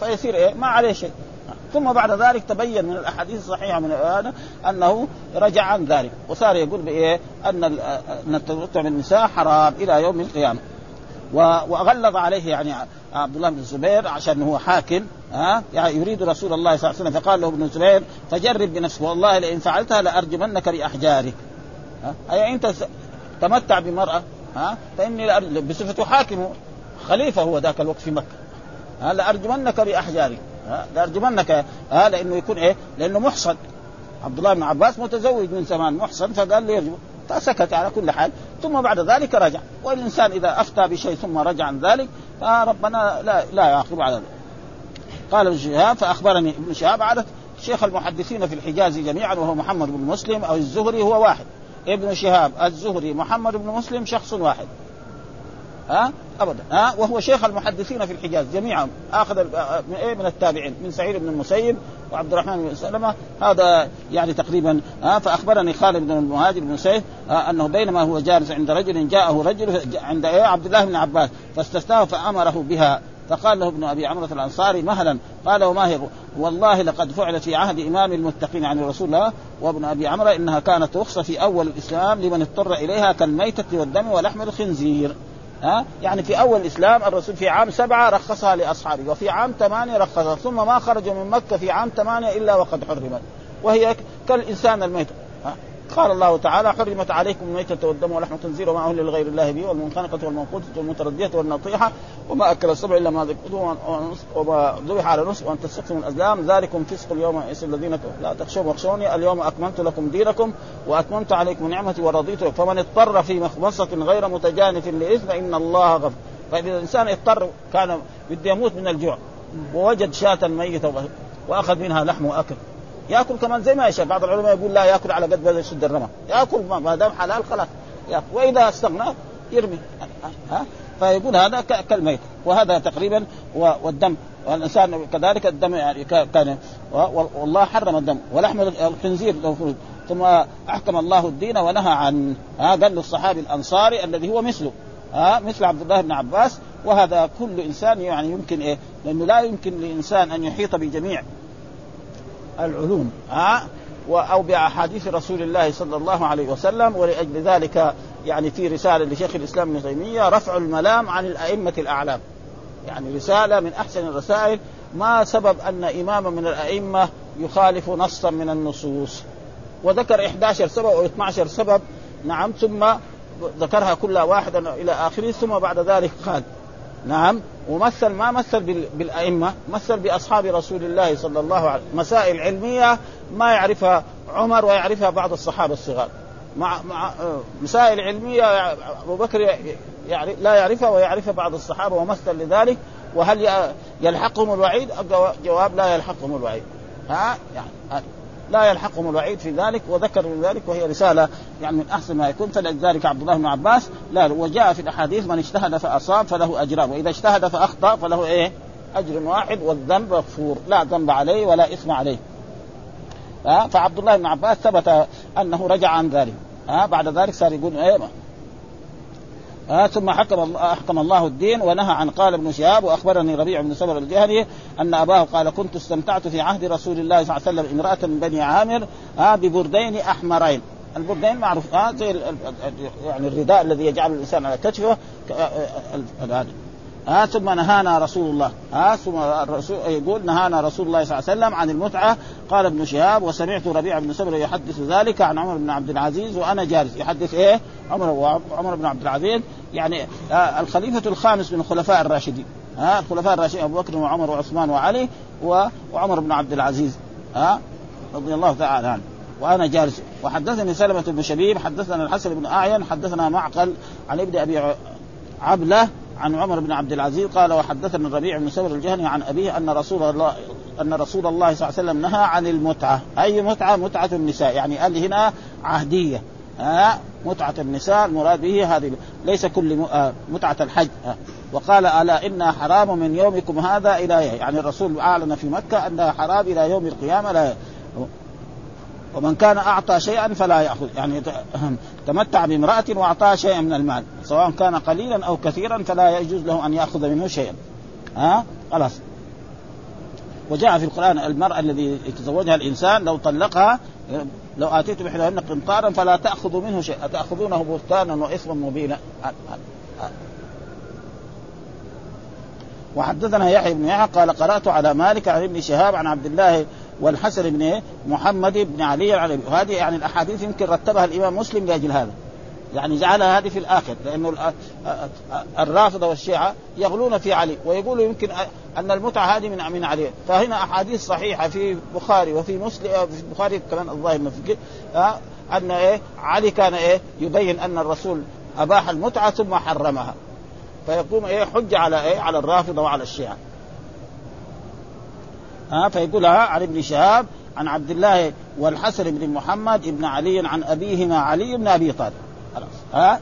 Speaker 2: فيصير إيه؟ ما عليه شيء ثم بعد ذلك تبين من الأحاديث الصحيحة من هذا أنه رجع عن ذلك وصار يقول بإيه؟ أن أن التمتع بالنساء حرام إلى يوم القيامة وغلظ عليه يعني عبد الله بن الزبير عشان هو حاكم ها يعني يريد رسول الله صلى الله عليه وسلم فقال له ابن الزبير فجرب بنفسك والله لئن فعلتها لأرجمنك باحجارك ها أنت تمتع بمرأة ها؟ فإني بصفته حاكم خليفة هو ذاك الوقت في مكة. ها؟ لأرجمنك باحجارك ها؟ لأرجمنك ها؟ لأنه يكون إيه؟ لأنه محصن. عبد الله بن عباس متزوج من زمان محصن فقال يرجم فسكت على كل حال. ثم بعد ذلك رجع. والإنسان إذا أفتى بشيء ثم رجع عن ذلك فربنا لا لا يعاقب على ذلك. قال ابن شهاب فأخبرني ابن شهاب عدد شيخ المحدثين في الحجاز جميعا وهو محمد بن مسلم أو الزهري هو واحد. ابن شهاب الزهري محمد بن مسلم شخص واحد. ها؟ أبدا. ها؟ وهو شيخ المحدثين في الحجاز. جميعا آخذ من إيه؟ من التابعين. من سعيد بن المسيب وعبد الرحمن بن سلمة. هذا يعني تقريبا ها؟ فأخبرني خالد بن المهاجر بن سيف أنه بينما هو جالس عند رجل جاءه رجل عند إيه؟ عبد الله بن عباس فاستثناه فأمره بها. فقال له ابن أبي عمرة الأنصاري مهلا قال وما هي؟ والله لقد فعل في عهد إمام المتقين عن رسول الله وابن أبي عمرة إنها كانت رخصه في أول الإسلام لمن اضطر إليها كالميتة والدم ولحم الخنزير. ها؟ يعني في أول الإسلام الرسول في عام سبعة رخصها لأصحابه وفي عام ثمانية رخصها ثم ما خرجوا من مكة في عام ثمانية إلا وقد حرمت. وهي كالإنسان الميت. قال الله تعالى حرمت عليكم الميتة والدم ولحم الخنزير وما أهل لغير الله به والمنخنقة والموقوتة والمتردية والنطيحة وما أكل السبع إلا ما ذكرتم وما ذبح على نصف وأن تستقسموا الأزلام. ذلكم فسق اليوم يئس الذين لا تخشوا واخشوني. اليوم أكملت لكم دينكم وأتممت عليكم نعمتي ورضيت فمن اضطر في مخمصة غير متجانف لإثم فإن الله غفور. فإذا الإنسان اضطر كان بده يموت من الجوع ووجد شاة ميتة وأخذ منها لحم وأكل. ياكل كمان زي ما يشاء. بعض العلماء يقول لا ياكل على قد ما يسد الرمى. ياكل ما دام حلال خلاص. ياكل. وإذا استغنى يرمي. ها؟ فيقول هذا كالميت. وهذا تقريبا والدم. والإنسان كذلك الدم يعني كان والله حرم الدم. ولحم الخنزير ثم أحكم الله الدين ونهى عن ها؟ قال له الصحابي الأنصاري الذي هو مثله. ها؟ مثل عبد الله بن عباس. وهذا كل إنسان يعني يمكن إيه؟ لأنه لا يمكن لإنسان أن يحيط بجميع العلوم ها؟ أو بأحاديث رسول الله صلى الله عليه وسلم ولأجل ذلك يعني في رسالة لشيخ الإسلام ابن تيمية رفع الملام عن الأئمة الأعلام. يعني رسالة من أحسن الرسائل ما سبب أن إماما من الأئمة يخالف نصا من النصوص. وذكر 11 سبب أو 12 سبب نعم ثم ذكرها كلها واحدا إلى آخره ثم بعد ذلك قال نعم. ومثل ما مثل بالأئمة مثل بأصحاب رسول الله صلى الله عليه وسلم مسائل علمية ما يعرفها عمر ويعرفها بعض الصحابة الصغار. مع مع مسائل علمية أبو بكر يعني لا يعرفها ويعرفها بعض الصحابة ومثل لذلك. وهل يلحقهم الوعيد؟ جواب لا يلحقهم الوعيد. ها؟ يعني لا يلحقهم الوعيد في ذلك وذكر ذلك وهي رسالة يعني من أحسن ما يكون. فلذلك عبد الله بن عباس لا وجاء في الأحاديث من اجتهد فأصاب فله أجران وإذا اجتهد فأخطأ فله إيه؟ أجر واحد والذنب مغفور لا ذنب عليه ولا إثم عليه. فعبد الله بن عباس ثبت أنه رجع عن ذلك. بعد ذلك صار يقول إيه؟ آه ثم حكم الله أحكم الله الدين ونهى عن قال ابن شهاب وأخبرني ربيع بن سبر الجهني أن أباه قال كنت استمتعت في عهد رسول الله صلى الله عليه وسلم امرأة من بني عامر آه ببردين أحمرين. البردين معروف آه زي يعني الرداء الذي يجعل الإنسان على كتفه هذا. آه ثم نهانا رسول الله آه ثم الرسول يقول نهانا رسول الله صلى الله عليه وسلم عن المتعة. قال ابن شهاب وسمعت ربيع بن سبر يحدث ذلك عن عمر بن عبد العزيز وأنا جالس. يحدث إيه؟ عمر عمر بن عبد العزيز. يعني آه الخليفة الخامس من الخلفاء الراشدين. ها الخلفاء الراشدين أبو بكر وعمر وعثمان وعلي وعمر بن عبد العزيز. ها رضي الله تعالى عنه. وأنا جالس. وحدثني سلمة بن شبيب حدثنا الحسن بن أعين حدثنا معقل عن ابن أبي عبلة عن عمر بن عبد العزيز قال وحدثنا الربيع بن سبر الجهني عن أبيه أن رسول الله أن رسول الله صلى الله عليه وسلم نهى عن المتعة، أي متعة؟ متعة النساء، يعني قال هنا عهدية. ها؟ متعة النساء. المراد به هذه ليس كل متعة الحج. وقال ألا إنها حرام من يومكم هذا إلى يعني الرسول أعلن في مكة أنها حرام إلى يوم القيامة. لا ومن كان أعطى شيئا فلا يأخذ. يعني تمتع بامرأة وأعطاها شيئا من المال. سواء كان قليلا أو كثيرا فلا يجوز له أن يأخذ منه شيئا. ها؟ خلاص. وجاء في القرآن المرأة الذي يتزوجها الإنسان لو طلقها لو آتيت بحلهن قنطارا فلا تاخذوا منه شيئا. تاخذونه بهتانا واثما مبينا؟ وحدثنا يحيى بن يحيى قال قرأت على مالك عن ابن شهاب عن عبد الله والحسن بن محمد بن علي علي وهذه يعني الأحاديث يمكن رتبها الإمام مسلم لأجل هذا. يعني جعلها هذه في الآخر لأنه الرافضة والشيعة يغلون في علي ويقولوا يمكن أن المتعة هذه من من علي. فهنا أحاديث صحيحة في البخاري وفي مسلم في البخاري كمان الظاهر في أن إيه؟ علي كان إيه؟ يبين أن الرسول أباح المتعة ثم حرمها. فيقوم إيه؟ حجه على إيه؟ على الرافضة وعلى الشيعة. ها فيقولها عن ابن شهاب عن عبد الله والحسن بن محمد بن علي عن أبيهما علي بن أبي طالب. خلاص ها؟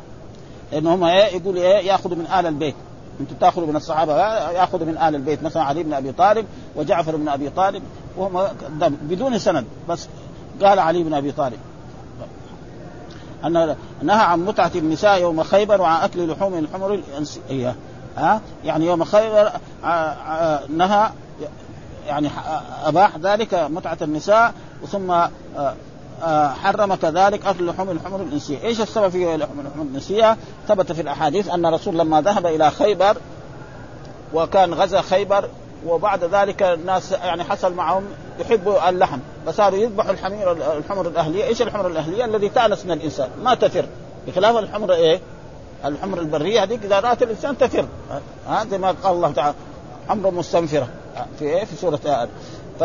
Speaker 2: ان هم إيه يقول إيه ياخذوا من آل البيت. أنتم تأخذوا من الصحابة ياخذوا من آل البيت. مثلا علي بن أبي طالب وجعفر بن أبي طالب وهم بدون سند بس قال علي بن أبي طالب. أن نهى عن متعة النساء يوم خيبر وعن أكل لحوم الحمر الانسيه ها؟ يعني يوم خيبر نهى يعني أباح ذلك متعة النساء ثم حرم كذلك أكل لحوم الحمر الإنسية، إيش السبب في لحوم الحمر الإنسية؟ ثبت في الأحاديث أن الرسول لما ذهب إلى خيبر وكان غزا خيبر وبعد ذلك الناس يعني حصل معهم يحبوا اللحم فصاروا يذبحوا الحمير الحمر الأهلية، إيش الحمر الأهلية؟ الذي تأنس من الإنسان. ما تفر. بخلاف الحمر إيه؟ الحمر البرية هذيك إذا رأت الإنسان تفر. هذا ما قال الله تعالى حمر مستنفرة. في إيه؟ في سورة آل ف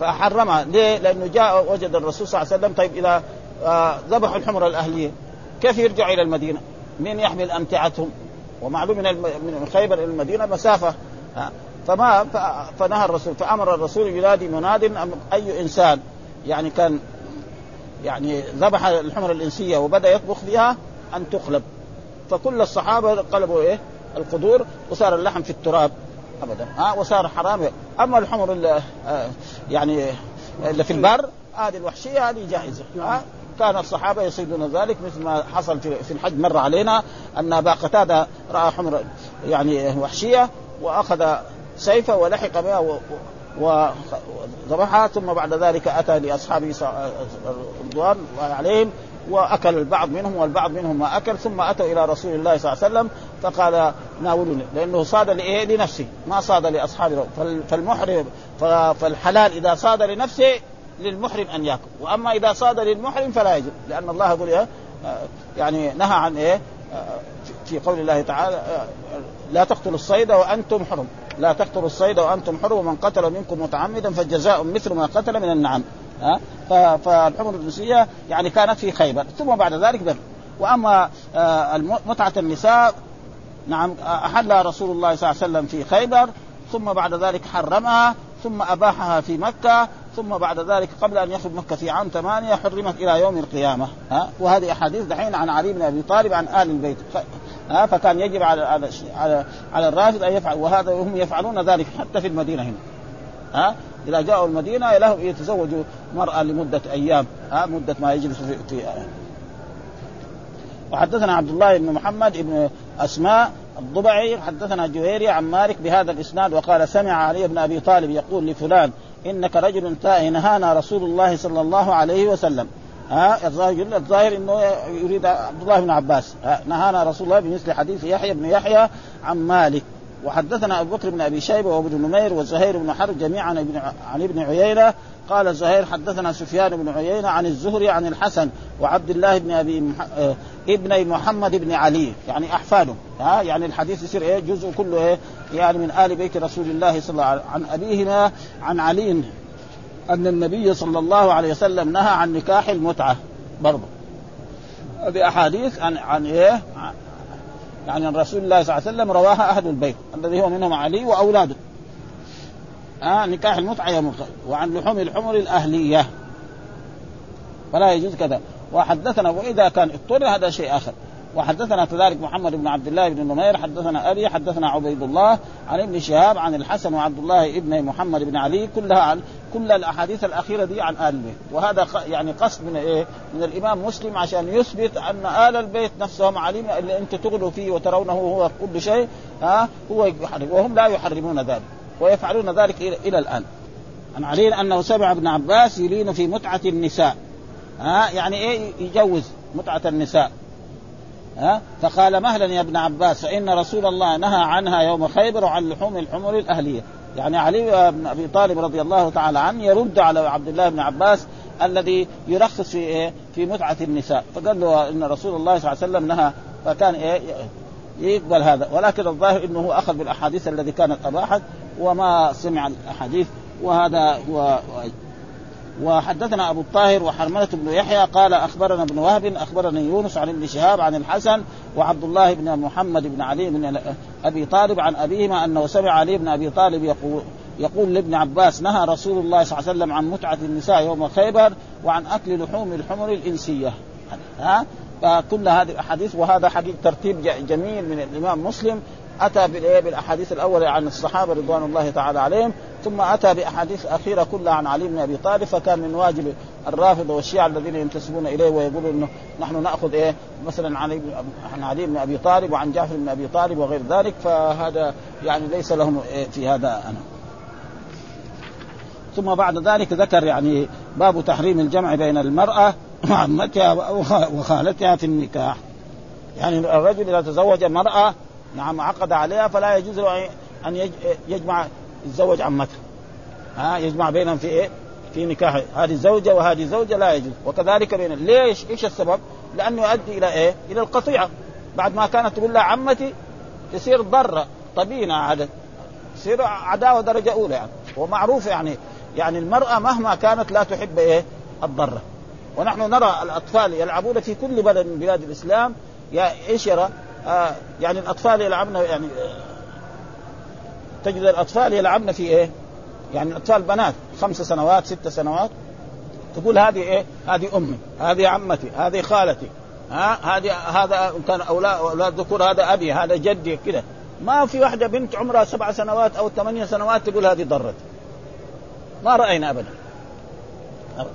Speaker 2: فحرمها ليه؟ لأنه جاء وجد الرسول صلى الله عليه وسلم طيب إذا ذبحوا الحمر الأهلية كيف يرجعوا إلى المدينة؟ مين يحمل أمتعتهم؟ ومعلوم من من خيبر إلى المدينة مسافة فما فنهى الرسول فأمر الرسول ينادي مناد أي إنسان يعني كان يعني ذبح الحمر الإنسية وبدأ يطبخ فيها أن تقلب فكل الصحابة قلبوا إيه؟ القدور وصار اللحم في التراب ابدا. ها وصار حرام. أما الحمر اللي يعني اللي في البر هذه الوحشية هذه جائزه ها كان الصحابة يصيدون ذلك مثل ما حصل في الحج. مر علينا أن أبا قتادة رأى حمر يعني وحشية وأخذ سيفه ولحق بها وذبحها ثم بعد ذلك أتى لأصحابه رضوان عليهم وأكل البعض منهم والبعض منهم ما أكل ثم أتوا إلى رسول الله صلى الله عليه وسلم فقال ناولوني لأنه صاد لإيه؟ لنفسه ما صاد لأصحابه فالمحرم فالحلال إذا صاد لنفسه للمحرم أن يأكل وأما إذا صاد للمحرم فلا يجب لأن الله يقول إيه؟ يعني نهى عن إيه؟ في قول الله تعالى لا تقتلوا الصيد وأنتم حرم لا تقتلوا الصيد وأنتم حرم ومن قتل منكم متعمدا فالجزاء مثل ما قتل من النعم ها؟ فالحمر الجنسية يعني كانت في خيبر ثم بعد ذلك بر. وأما متعة النساء نعم احلها رسول الله صلى الله عليه وسلم في خيبر ثم بعد ذلك حرمها ثم أباحها في مكة ثم بعد ذلك قبل أن يخرج مكة في عام ثمانية حرمت إلى يوم القيامة ها؟ وهذه أحاديث دحين عن علي بن أبي طالب عن آل البيت. ها؟ فكان يجب على على على, الرافض أن يفعل وهذا هم يفعلون ذلك حتى في المدينة هنا ها؟ إذا جاءوا المدينة لهم يتزوجوا مرأة لمدة أيام. ها مدة ما يجلس في, في وحدثنا عبد الله بن محمد بن أسماء الضبعي حدثنا جويري عن مالك بهذا الإسناد وقال سمع علي بن أبي طالب يقول لفلان إنك رجل تائه نهانا رسول الله صلى الله عليه وسلم. ها الظاهر الظاهر إنه يريد عبد الله بن عباس. نهانا رسول الله بمثل حديث يحيى بن يحيى عن مالك. وحدثنا أبو بكر بن أبي شيبة وابن نمير وزهير بن حرب جميعا عن ابن عيينة. قال زهير حدثنا سفيان بن عيينة عن الزهري عن الحسن وعبد الله بن أبي مح... آه ابن محمد بن علي. يعني احفاده ها يعني الحديث يصير إيه جزء كله إيه يعني من آل بيت رسول الله صلى الله عليه وسلم عن أبيهما عن علي أن النبي صلى الله عليه وسلم نهى عن نكاح المتعة برضه. هذه أحاديث عن عن إيه يعني رسول الله صلى الله عليه وسلم رواها أهل البيت الذي هو منهم علي وأولاده. آه نكاح المتعة يوم الخير وعن لحوم الحمر الأهلية. فلا يجوز كذا. وحدثنا وإذا كان اضطر هذا شيء آخر. وحدثنا كذلك محمد بن عبد الله بن نمير حدثنا أبي حدثنا عبيد الله عن ابن شهاب عن الحسن وعبد الله ابن محمد بن علي كلها عن كل الأحاديث الأخيرة دي عن آل البيت. وهذا يعني قصد من إيه؟ من الإمام مسلم عشان يثبت أن آل البيت نفسهم عليم اللي أنت تغلوا فيه وترونه هو كل شيء ها؟ هو يحرم وهم لا يحرمون ذلك ويفعلون ذلك إلى, الآن. عن علي أنه سمع ابن عباس يلين في متعة النساء ها؟ يعني إيه؟ يجوز متعة النساء. ها؟ فقال مهلا يا ابن عباس فإن رسول الله نهى عنها يوم خيبر وعن لحوم الحمر الأهلية. يعني علي بن أبي طالب رضي الله تعالى عنه يرد على عبد الله بن عباس الذي يرخص في إيه؟ في متعة النساء. فقال له إن رسول الله صلى الله عليه وسلم نهى فكان إيه؟ يقبل هذا. ولكن الظاهر إنه هو أخذ بالأحاديث الذي كانت أباحت وما سمع الأحاديث وهذا هو وحدثنا أبو الطاهر وحرملة بن يحيى قال أخبرنا ابن وهب اخبرنا يونس عن ابن شهاب عن الحسن وعبد الله بن محمد بن علي بن أبي طالب عن أبيهما أنه سمع علي بن أبي طالب يقول يقول لابن عباس نهى رسول الله صلى الله عليه وسلم عن متعة النساء يوم خيبر وعن أكل لحوم الحمر الإنسية. ها؟ فكل هذه الأحاديث وهذا حديث ترتيب جميل من الإمام مسلم أتى بالأحاديث الأولى عن الصحابة رضوان الله تعالى عليهم ثم أتى بأحاديث أخيرة كلها عن علي بن أبي طالب فكان من واجب الرافضة والشيعة الذين ينتسبون إليه ويقولون إنه نحن نأخذ إيه؟ مثلا علي عن علي بن أبي طالب وعن جعفر بن أبي طالب وغير ذلك فهذا يعني ليس لهم إيه؟ في هذا أنا. ثم بعد ذلك ذكر يعني باب تحريم الجمع بين المرأة وعمتها وخالتها في النكاح. يعني الرجل إذا تزوج امراه نعم عقد عليها فلا يجوز له ان يجمع يتزوج عمتها ها يجمع بينهم في إيه؟ في نكاح هذه زوجه وهذه زوجه لا يجوز وكذلك بين ليش؟ إيش السبب؟ لأنه يؤدي إلى إيه؟ إلى القطيعة بعد ما كانت تقول لها عمتي تصير ضره طبينه عادة تصير عداوة درجة أولى يعني ومعروف يعني يعني المرأة مهما كانت لا تحب إيه؟ الضرة ونحن نرى الأطفال يلعبون في كل بلد من بلاد الإسلام يا إيش يرى؟ آه يعني الأطفال يلعبن يعني تجد الأطفال يلعبن في إيه؟ يعني الأطفال بنات خمس سنوات ست سنوات تقول هذه إيه؟ هذه أمي، هذه عمتي، هذه خالتي، ها هذه هذا كان أولاد أولاد ذكور هذا أبي، هذا جدي كذا، ما في واحدة بنت عمرها سبع سنوات أو ثمانية سنوات تقول هذه ضرت. ما رأينا أبدا.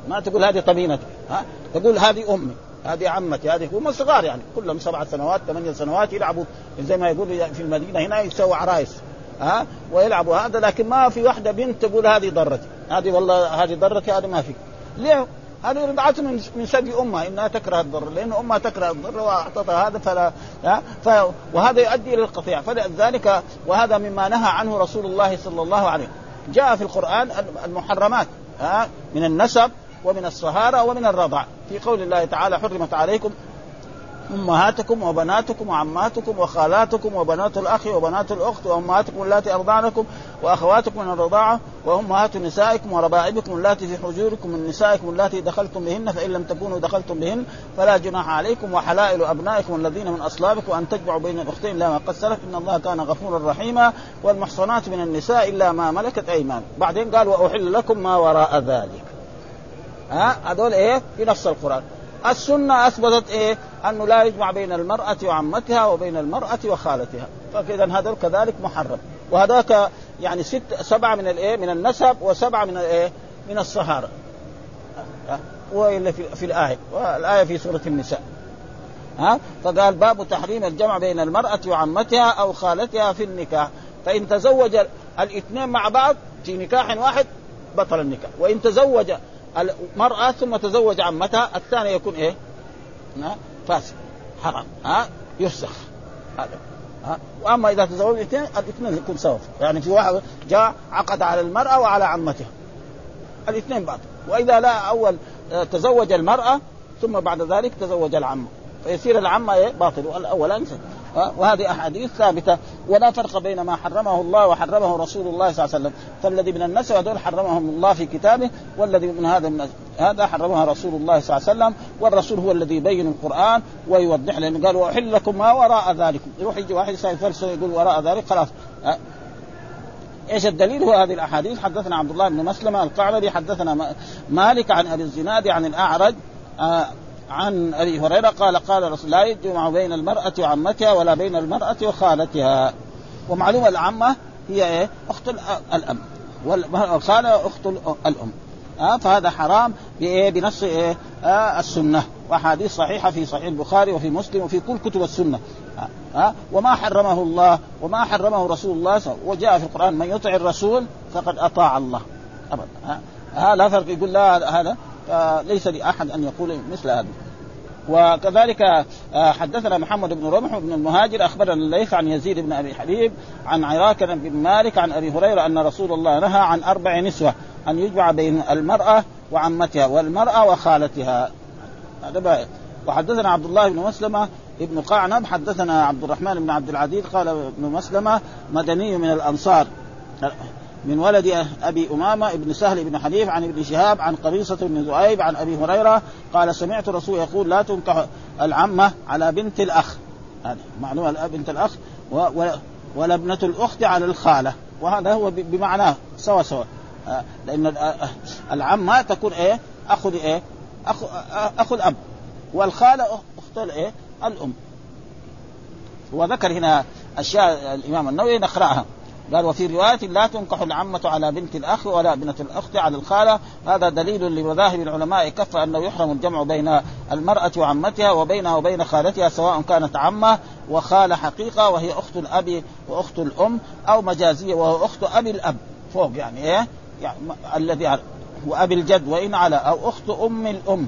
Speaker 2: ما تقول هذه طبينتي، ها؟ تقول هذه أمي، هذه عمتي هذه هم صغار يعني كلهم سبع سنوات ثمانية سنوات يلعبوا زي ما يقول في المدينة هنا يسووا عرايس ها ويلعبوا هذا لكن ما في واحدة بنت تقول هذه ضرتي. هذه والله هذه ضرتي هذه ما في. ليه؟ هذه رضعته من من سبي أمها إنها تكره الضر. لأن أمها تكره الضر وأعطتها هذا فلا ف وهذا يؤدي إلى القطيع. فلذلك وهذا مما نهى عنه رسول الله صلى الله عليه وسلم. جاء في القرآن المحرمات من النسب ومن الصهارة ومن الرضع. في قول الله تعالى حرمت عليكم أمهاتكم وبناتكم وعماتكم وخالاتكم وبنات الأخ وبنات الأخت وأمهاتكم اللاتي أرضعنكم وأخواتكم من الرضاعة وأمهات نسائكم وربائبكم اللاتي في حجوركم من نسائكم اللاتي دخلتم بهن فإن لم تكونوا دخلتم بهن فلا جناح عليكم وحلائل أبنائكم الذين من أصلابكم أن تجمعوا بين الأختين لا ما قد إن الله كان غفورا رحيما. والمحصنات من النساء إلا ما ملكت أيمان. بعدين قال وأحل لكم ما وراء ذلك. ها؟ هذول إيه؟ في نفس القرآن. السنة أثبتت إيه؟ أنه لا يجمع بين المرأة وعمتها وبين المرأة وخالتها، فاذا هذول كذلك محرم، وهذاك يعني ست سبعة من الإيه؟ من النسب وسبعة من الإيه؟ من الصهارة. وإلا في, في الآية، والآية في سورة النساء. ها؟ فقال باب تحريم الجمع بين المرأة وعمتها أو خالتها في النكاح، فإن تزوج الإثنين مع بعض في نكاح واحد بطل النكاح، وإن تزوج المرأة ثم تزوج عمتها الثاني يكون إيه؟ فاسد حرام. ها؟ يفسخ. هذا. ها؟ وأما إذا تزوج الاثنين الاثنين يكون سوا يعني في واحد جاء عقد على المرأة وعلى عمتها الاثنين بعض. وإذا لا أول آه، تزوج المرأة ثم بعد ذلك تزوج العمة فيصير العمة إيه؟ باطل. والاولان وهذه أحاديث ثابتة ولا فرق بين ما حرمه الله وحرمه رسول الله صلى الله عليه وسلم. فالذي من النسب هذول حرمهم الله في كتابه والذي من هذا من هذا حرمها رسول الله صلى الله عليه وسلم والرسول هو الذي يبين القرآن ويوضح لأنه قال وأحل لكم ما وراء ذلكم. يروح يجي واحد يفلسف يقول وراء ذلك خلاص. إيش الدليل؟ هو هذه الأحاديث. حدثنا عبد الله بن مسلمة القعنبي حدثنا مالك عن أبي الزناد عن الأعرج آه؟ عن أبي هريرة قال قال رسول لا يجمع بين المرأة وعمتها ولا بين المرأة وخالتها. ومعلومة العمه هي إيه؟ أخت الأم. والخاله أخت الأم. آه فهذا حرام بإيه؟ بنص إيه؟ آه السنة. وأحاديث صحيحة في صحيح البخاري وفي مسلم وفي كل كتب السنة. آه آه وما حرمه الله وما حرمه رسول الله وجاء في القرآن من يطع الرسول فقد أطاع الله. آه, آه لا فرق يقول لا هذا فليس لاحد أن يقول مثل هذا. وكذلك آه، حدثنا محمد بن رمح بن المهاجر أخبرنا الليث عن يزيد بن أبي حبيب عن عراك بن مالك عن أبي هريرة أن رسول الله نهى عن أربع نسوة أن يجمع بين المرأة وعمتها والمرأة وخالتها. هذا وحدثنا عبد الله بن مسلمة ابن قعنب حدثنا عبد الرحمن بن عبد العزيز قال ابن مسلمة مدني من الأنصار. من ولد أبي أمامة ابن سهل بن حنيف عن ابن شهاب عن قبيصة بن ذؤيب عن أبي هريرة قال سمعت الرسول يقول لا تنكح العمة على بنت الأخ. هذه معلومه بنت الأخ و... و... ولا ابنة الأخت على الخالة. وهذا هو بمعناه سوا سوا. آه، لأن العمة تكون إيه؟ اخذ إيه؟ اخو أخو الأب. والخالة أخت الايه الأم. وذكر هنا أشياء الإمام النووي نقرأها. قال وفي رواية لا تنكح العمة على بنت الأخ ولا ابنة الأخت على الخالة. هذا دليل لمذاهب العلماء كف أنه يحرم الجمع بين المرأة وعمتها وبينها وبين خالتها سواء كانت عمة وخالة حقيقة وهي أخت الأب وأخت الأم أو مجازية وهو أخت أبي الأب. فوق يعني إيه؟ يعني الذي وأبي الجد وإن على أو أخت أم الأم.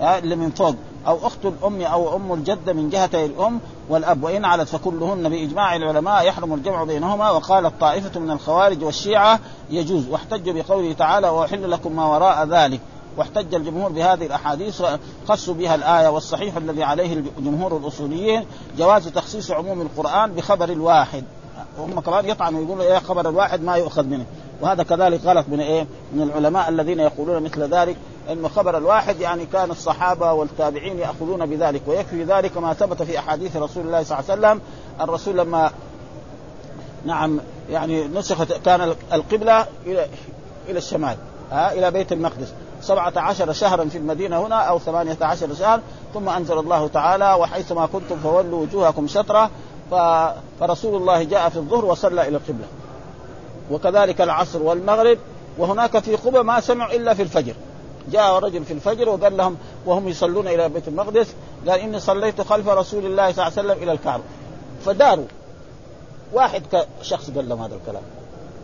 Speaker 2: اللي من فوق. أو أخت الأم أو أم الجده من جهتي الأم والأب وإن علت فكلهن بإجماع العلماء يحرم الجمع بينهما وقالت طائفه من الخوارج والشيعة يجوز واحتجوا بقوله تعالى وأحل لكم ما وراء ذلك واحتج الجمهور بهذه الأحاديث خصوا بها الآية والصحيح الذي عليه جمهور الأصوليين جواز تخصيص عموم القرآن بخبر الواحد. وهم كمان يطعنوا يقولوا إيه خبر الواحد ما يؤخذ منه. وهذا كذلك غلط من إيه؟ من العلماء الذين يقولون مثل ذلك إنه خبر الواحد يعني كان الصحابة والتابعين يأخذون بذلك ويكفي ذلك ما ثبت في أحاديث رسول الله صلى الله عليه وسلم. الرسول لما نعم يعني نسخت كان القبلة إلى إلى الشمال ها إلى بيت المقدس. سبعة عشر شهرا في المدينة هنا ثمانية عشر شهر ثم أنزل الله تعالى وحيثما كنتم فولوا وجوهكم شطرة. فرسول الله جاء في الظهر وصلى إلى القبلة. وكذلك العصر والمغرب. وهناك في قبة ما سمعوا إلا في الفجر. جاء رجل في الفجر وقال لهم وهم يصلون إلى بيت المقدس قال إني صليت خلف رسول الله صلى الله عليه وسلم إلى الكعبة. فداروا. واحد شخص قال لهم هذا الكلام.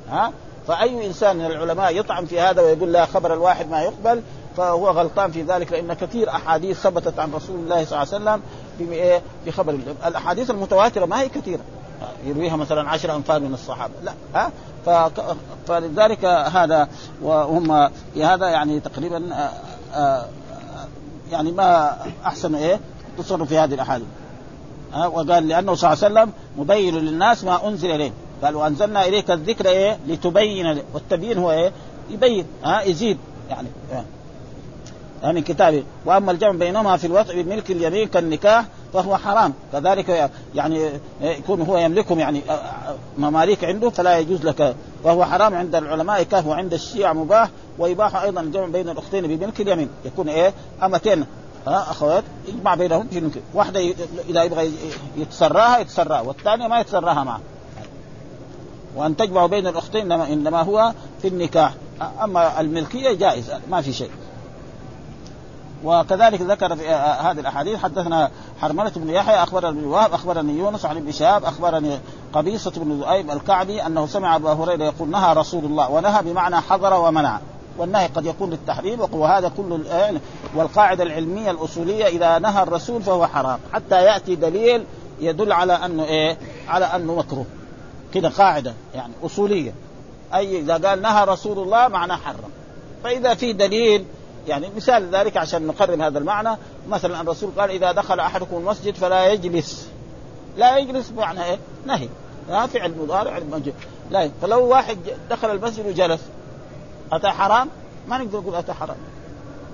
Speaker 2: ها؟ فأي إنسان من العلماء يطعن في هذا ويقول لا خبر الواحد ما يقبل فهو غلطان في ذلك لأن كثير أحاديث ثبتت عن رسول الله صلى الله عليه وسلم بخبر الأحاديث المتواترة ما هي كثيرة. يرويها مثلا عشر أنفار من الصحابة. لا ها؟ فلذلك هذا وهم هذا يعني تقريبا آه، آه، يعني ما أحسن إيه؟ تصرف في هذه الأحاديث. وقال لأنه صلى الله عليه وسلم مبين للناس ما أنزل إليه. قال وأنزلنا إليك الذكر إيه؟ لتبين والتبيين هو إيه؟ يبين ها؟ يزيد يعني. يعني كتابه وأما الجمع بينهما في الوطء بملك اليمين كالنكاح فهو حرام. كذلك يعني يكون هو يملكهم يعني مماليك عنده فلا يجوز لك. وهو حرام عند العلماء كهو عند الشيعة مباح. ويباح أيضا الجمع بين الأختين بملك اليمين. يكون إيه؟ امتين ها أخوات؟ يجمع بينهم في الملك واحدة إذا يبغى يتسراها يتسراها والثانية ما يتسراها معه. وأن تجمع بين الأختين إنما هو في النكاح. أما الملكية جائز ما في شيء. وكذلك ذكر في هذه الأحاديث حدثنا حرملة بن يحيى اخبرنا ابن وهب أخبرني يونس عن ابن شهاب أخبرني قبيصة بن ذؤيب الكعبي أنه سمع أبا هريرة يقول نهى رسول الله ونهى بمعنى حضر ومنع. والنهي قد يكون للتحريم وهذا كل والقاعدة العلمية الأصولية إذا نهى الرسول فهو حرام. حتى يأتي دليل يدل على أنه إيه؟ على أنه مكروه. كده قاعدة يعني أصولية. أي إذا قال نهى رسول الله معناه حرم. فإذا في دليل يعني مثال ذلك عشان نقرب هذا المعنى. مثلا الرسول قال إذا دخل أحدكم المسجد فلا يجلس. لا يجلس بمعنى إيه؟ نهي. لا فعل مضارع لا فلو واحد دخل المسجد وجلس. أتى حرام؟ ما نقدر نقول أتى حرام.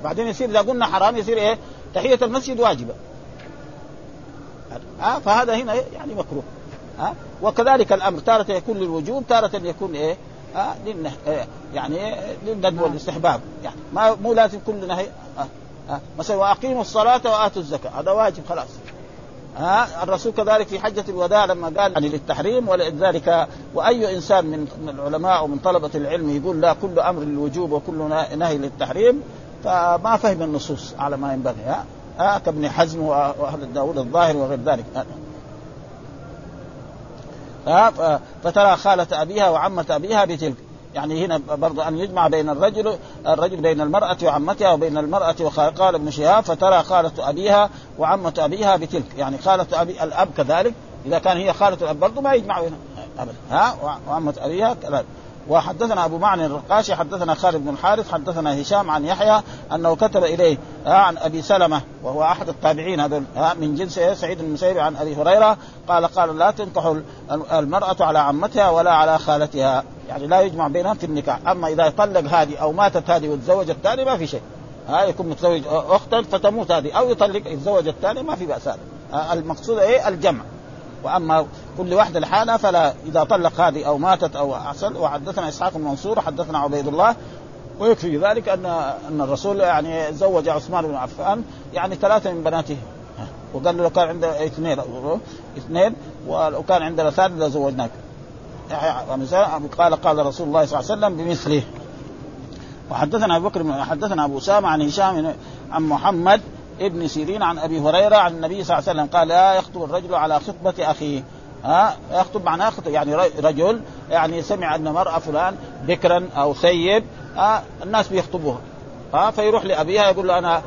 Speaker 2: بعدين يصير إذا قلنا حرام يصير إيه؟ تحية المسجد واجبة. ها؟ فهذا هنا يعني مكروه. ها؟ وكذلك الأمر تارة يكون للوجوب تارة يكون إيه؟ آه للنه... آه يعني للندب والاستحباب يعني ما مو لازم كل نهي آه آه مثلا وأقيموا الصلاة وآتوا الزكاة. هذا واجب خلاص. ها آه الرسول كذلك في حجة الوداع لما قال يعني للتحريم ولذلك وأي إنسان من العلماء ومن طلبة العلم يقول لا كل أمر للوجوب وكل نهي للتحريم فما فهم النصوص على ما ينبغي. ها آه كابن حزم وأهل داود الظاهر وغير ذلك. ها فترى خالة أبيها وعمة أبيها بتلك. يعني هنا برضه أن يجمع بين الرجل الرجل بين المرأة وعمتها وبين المرأة قال ابن شهاب فترى خالة أبيها وعمة أبيها بتلك. يعني خالة أبي الأب كذلك. إذا كان هي خالة الأب برضه ما يجمع أبدا. ها وعمة أبيها كذلك. وحدثنا أبو معنى الرقاشي حدثنا خالد بن الحارث حدثنا هشام عن يحيى أنه كتب إليه عن أبي سلمة وهو أحد التابعين هذول من جنس سعيد بن المسيب عن أبي هريرة قال قال لا تنكح المرأة على عمتها ولا على خالتها. يعني لا يجمع بينهم في النكاح. أما إذا طلق هذه أو ماتت هذه وتزوج الثاني ما في شيء. ها يكون متزوج أختا فتموت هذه أو يطلق يتزوج الثاني ما في بأس هذا. المقصود إيه؟ الجمع. وأما كل واحدة لحالها فلا إذا طلق هذه أو ماتت أو احسن وحدثنا إسحاق بن منصور حدثنا عبيد الله ويكفي ذلك أن أن الرسول يعني زوج عثمان بن عفان يعني ثلاثة من بناته. وقال له لو كان عنده اثنين اثنين ولو كان عندنا ثالث لزوجناك قال قال رسول الله صلى الله عليه وسلم بمثله. وحدثنا أبو بكر حدثنا أبو أسامة عن هشام عن محمد ابن سيرين عن أبي هريرة عن النبي صلى الله عليه وسلم قال لا يخطب الرجل على خطبة أخيه. ها؟ يخطب معناه خطب يعني رجل يعني سمع أن مرأة فلان بكرا أو سيد ها؟ الناس بيخطبوها. ها؟ فيروح لأبيها يقول له أنا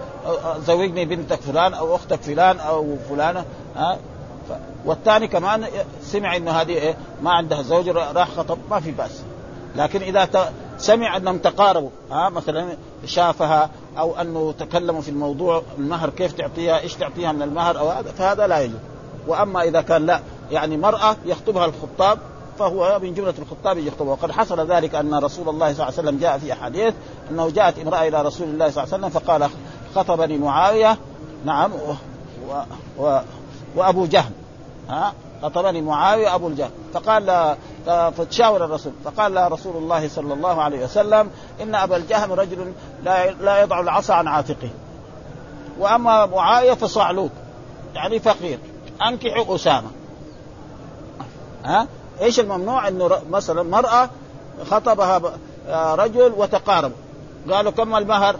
Speaker 2: زوجني بنتك فلان أو أختك فلان أو فلانة ها؟ والثاني كمان سمع إنه هذه إيه؟ ما عندها زوج راح خطب ما في بأس. لكن إذا سمع أنهم تقاربوا ها مثلا شافها أو أنه تكلموا في الموضوع المهر كيف تعطيها إيش تعطيها من المهر أو هذا فهذا لا يجوز. وأما إذا كان لا يعني مرأة يخطبها الخطاب فهو من جملة الخطاب يخطبها. وقد حصل ذلك أن رسول الله صلى الله عليه وسلم جاء في أحاديث أنه جاءت امرأة إلى رسول الله صلى الله عليه وسلم فقال خطبني معاوية نعم و و و وأبو جهل ها. خطبني معاوية أبو الجهل. فقال فتشاور الرسول. فقال له رسول الله صلى الله عليه وسلم إن أبا الجهم رجل لا لا يضع العصا عن عاتقه. وأما معاوية فصعلوك يعني فقير. أنكحوا أسامة. ها؟ إيش الممنوع؟ إنه مثلا مرأة خطبها رجل وتقاربوا قالوا كم المهر؟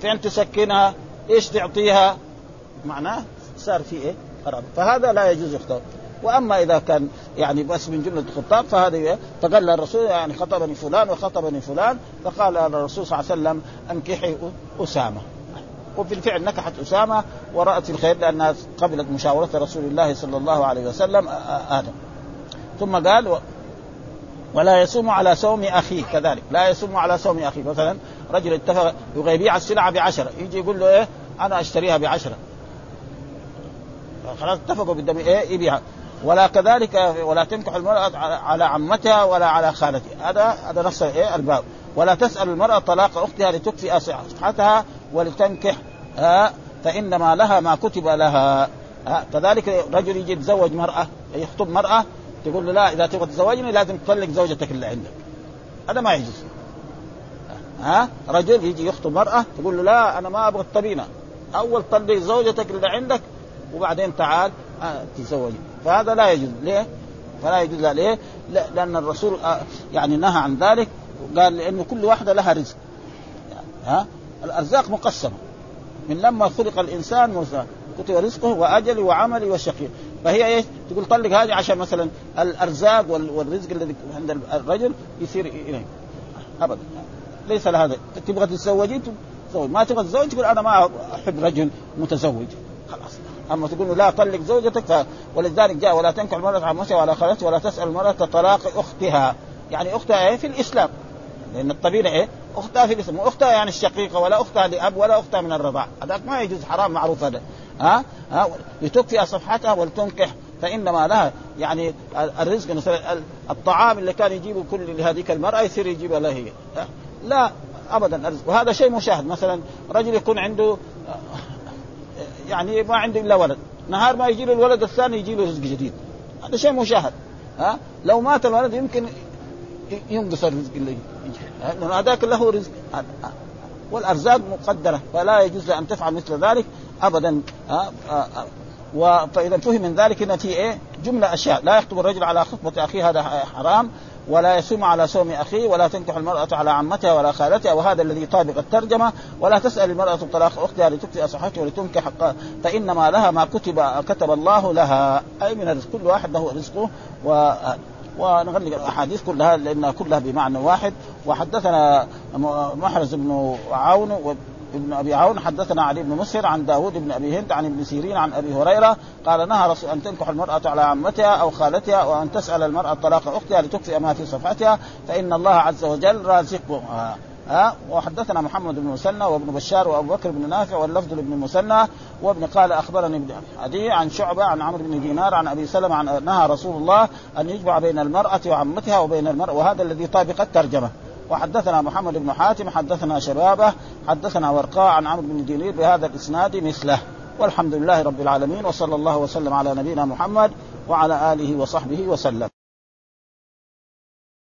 Speaker 2: فين تسكنها؟ إيش تعطيها؟ معناه صار في إيه؟ فهذا لا يجوز يخطب وأما إذا كان يعني بس من جملة الخطاب فهذا فقال الرسول يعني خطبني فلان وخطبني فلان فقال الرسول صلى الله عليه وسلم أنكحي أسامة. وبالفعل نكحت أسامة ورأت الخير لانها قبلت مشاورة رسول الله صلى الله عليه وسلم آدم. ثم قال. ولا يصوم على صوم أخيه. كذلك لا يصوم على صوم أخيه. مثلا رجل اتفق يبغى يبيع السلعة بعشرة يجي يقول له إيه؟ أنا أشتريها بعشرة. خلاص اتفقوا بالدم إيه؟ يبيعها ولا كذلك ولا تنكح المرأة على عمتها ولا على خالتها. هذا هذا نص إيه؟ الباب. ولا تسأل المرأة طلاق أختها لتكفئ صحتها ولتنكح. فإنما لها ما كتب لها. كذلك رجل يجي يتزوج مرأة يخطب مرأة تقول له لا إذا تبغى تزوجني لازم تطلق زوجتك اللي عندك. هذا ما يجوز. ها؟ رجل يجي يخطب مرأة تقول له لا أنا ما أبغى الطبينة. أول طلق زوجتك اللي عندك وبعدين تعال تزوجي فهذا لا يجوز. ليه؟ فلا يجوز. لا ليه؟ لا لأن الرسول آه يعني نهى عن ذلك وقال لأنه كل واحدة لها رزق. ها؟ الأرزاق مقسمة. من لما خلق الإنسان كتب رزقه وأجله وعمله وشقي. فهي إيش؟ تقول طلق هذه عشان مثلا الأرزاق والرزق الذي عند الرجل يصير إليه. ابدا. ليس لهذا. تبغى تتزوجي؟ تزوج ما تبغى تتزوج تقول أنا ما أحب رجل متزوج. خلاص. أما تقول لا طلق زوجتك ف... ولذلك جاء ولا تنكح المرأة عمتها ولا خالتها ولا تسأل المرأة طلاق أختها. يعني أختها إيه؟ في الإسلام. لأن الطبيعة إيه؟ أختها في الإسلام. واختها يعني الشقيقة ولا أختها لأب ولا أختها من الرضاع. هذاك ما يجوز حرام معروف هذا. ها؟ ها؟ لتكفي صفحتها ولتنكح فإنما لها يعني الرزق الطعام اللي كان يجيبه كل لهذيك المرأة يصير يجيبها لها هي. لا ابدا الرزق. وهذا شيء مشاهد. مثلا رجل يكون عنده يعني ما عنده إلا ولد. نهار ما يجي له الولد الثاني يجي له رزق جديد. هذا شيء مشاهد. ها؟ لو مات الولد يمكن ينقص الرزق اللي يجي. هذاك له رزق. والأرزاق مقدرة. فلا يجوز ان تفعل مثل ذلك ابدا. ها؟ فاذا فهم من ذلك ان في إيه؟ جملة أشياء. لا يخطب الرجل على خطبة أخيه هذا حرام. ولا يسوم على صوم أخيه ولا تنكح المرأة على عمتها ولا خالتها وهذا الذي يطابق الترجمة. ولا تسأل المرأة طلاق أختها لتكفي صحتها ولتنكح فإنما لها ما كتب كتب الله لها. أي من الرزق كل واحد له رزقه. و ونغلق الأحاديث كلها لأنها كلها بمعنى واحد. وحدثنا محرز بن عون ابن أبي عون حدثنا علي بن مسهر عن داود بن أبي هند عن ابن سيرين عن أبي هريرة قال نهى رسول أن تنكح المرأة على عمتها أو خالتها وأن تسأل المرأة طلاق أختها لتكفئ ما في صفحتها فإن الله عز وجل رازقها. ها؟ وحدثنا محمد بن مسنى وابن بشار وأبو بكر بن نافع واللفظ لابن مسنى وابن قال أخبرني ابن عدي عن شعبة عن عمرو بن دينار عن أبي سلمة عن نهى رسول الله أن يجمع بين المرأة وعمتها وبين المرأة وهذا الذي طابق الترجمة. وحدثنا محمد بن حاتم حدثنا شبابه حدثنا ورقاء عن عمرو بن دينير بهذا الإسناد مثله. والحمد لله رب العالمين وصلى الله وسلم على نبينا محمد وعلى آله وصحبه وسلم.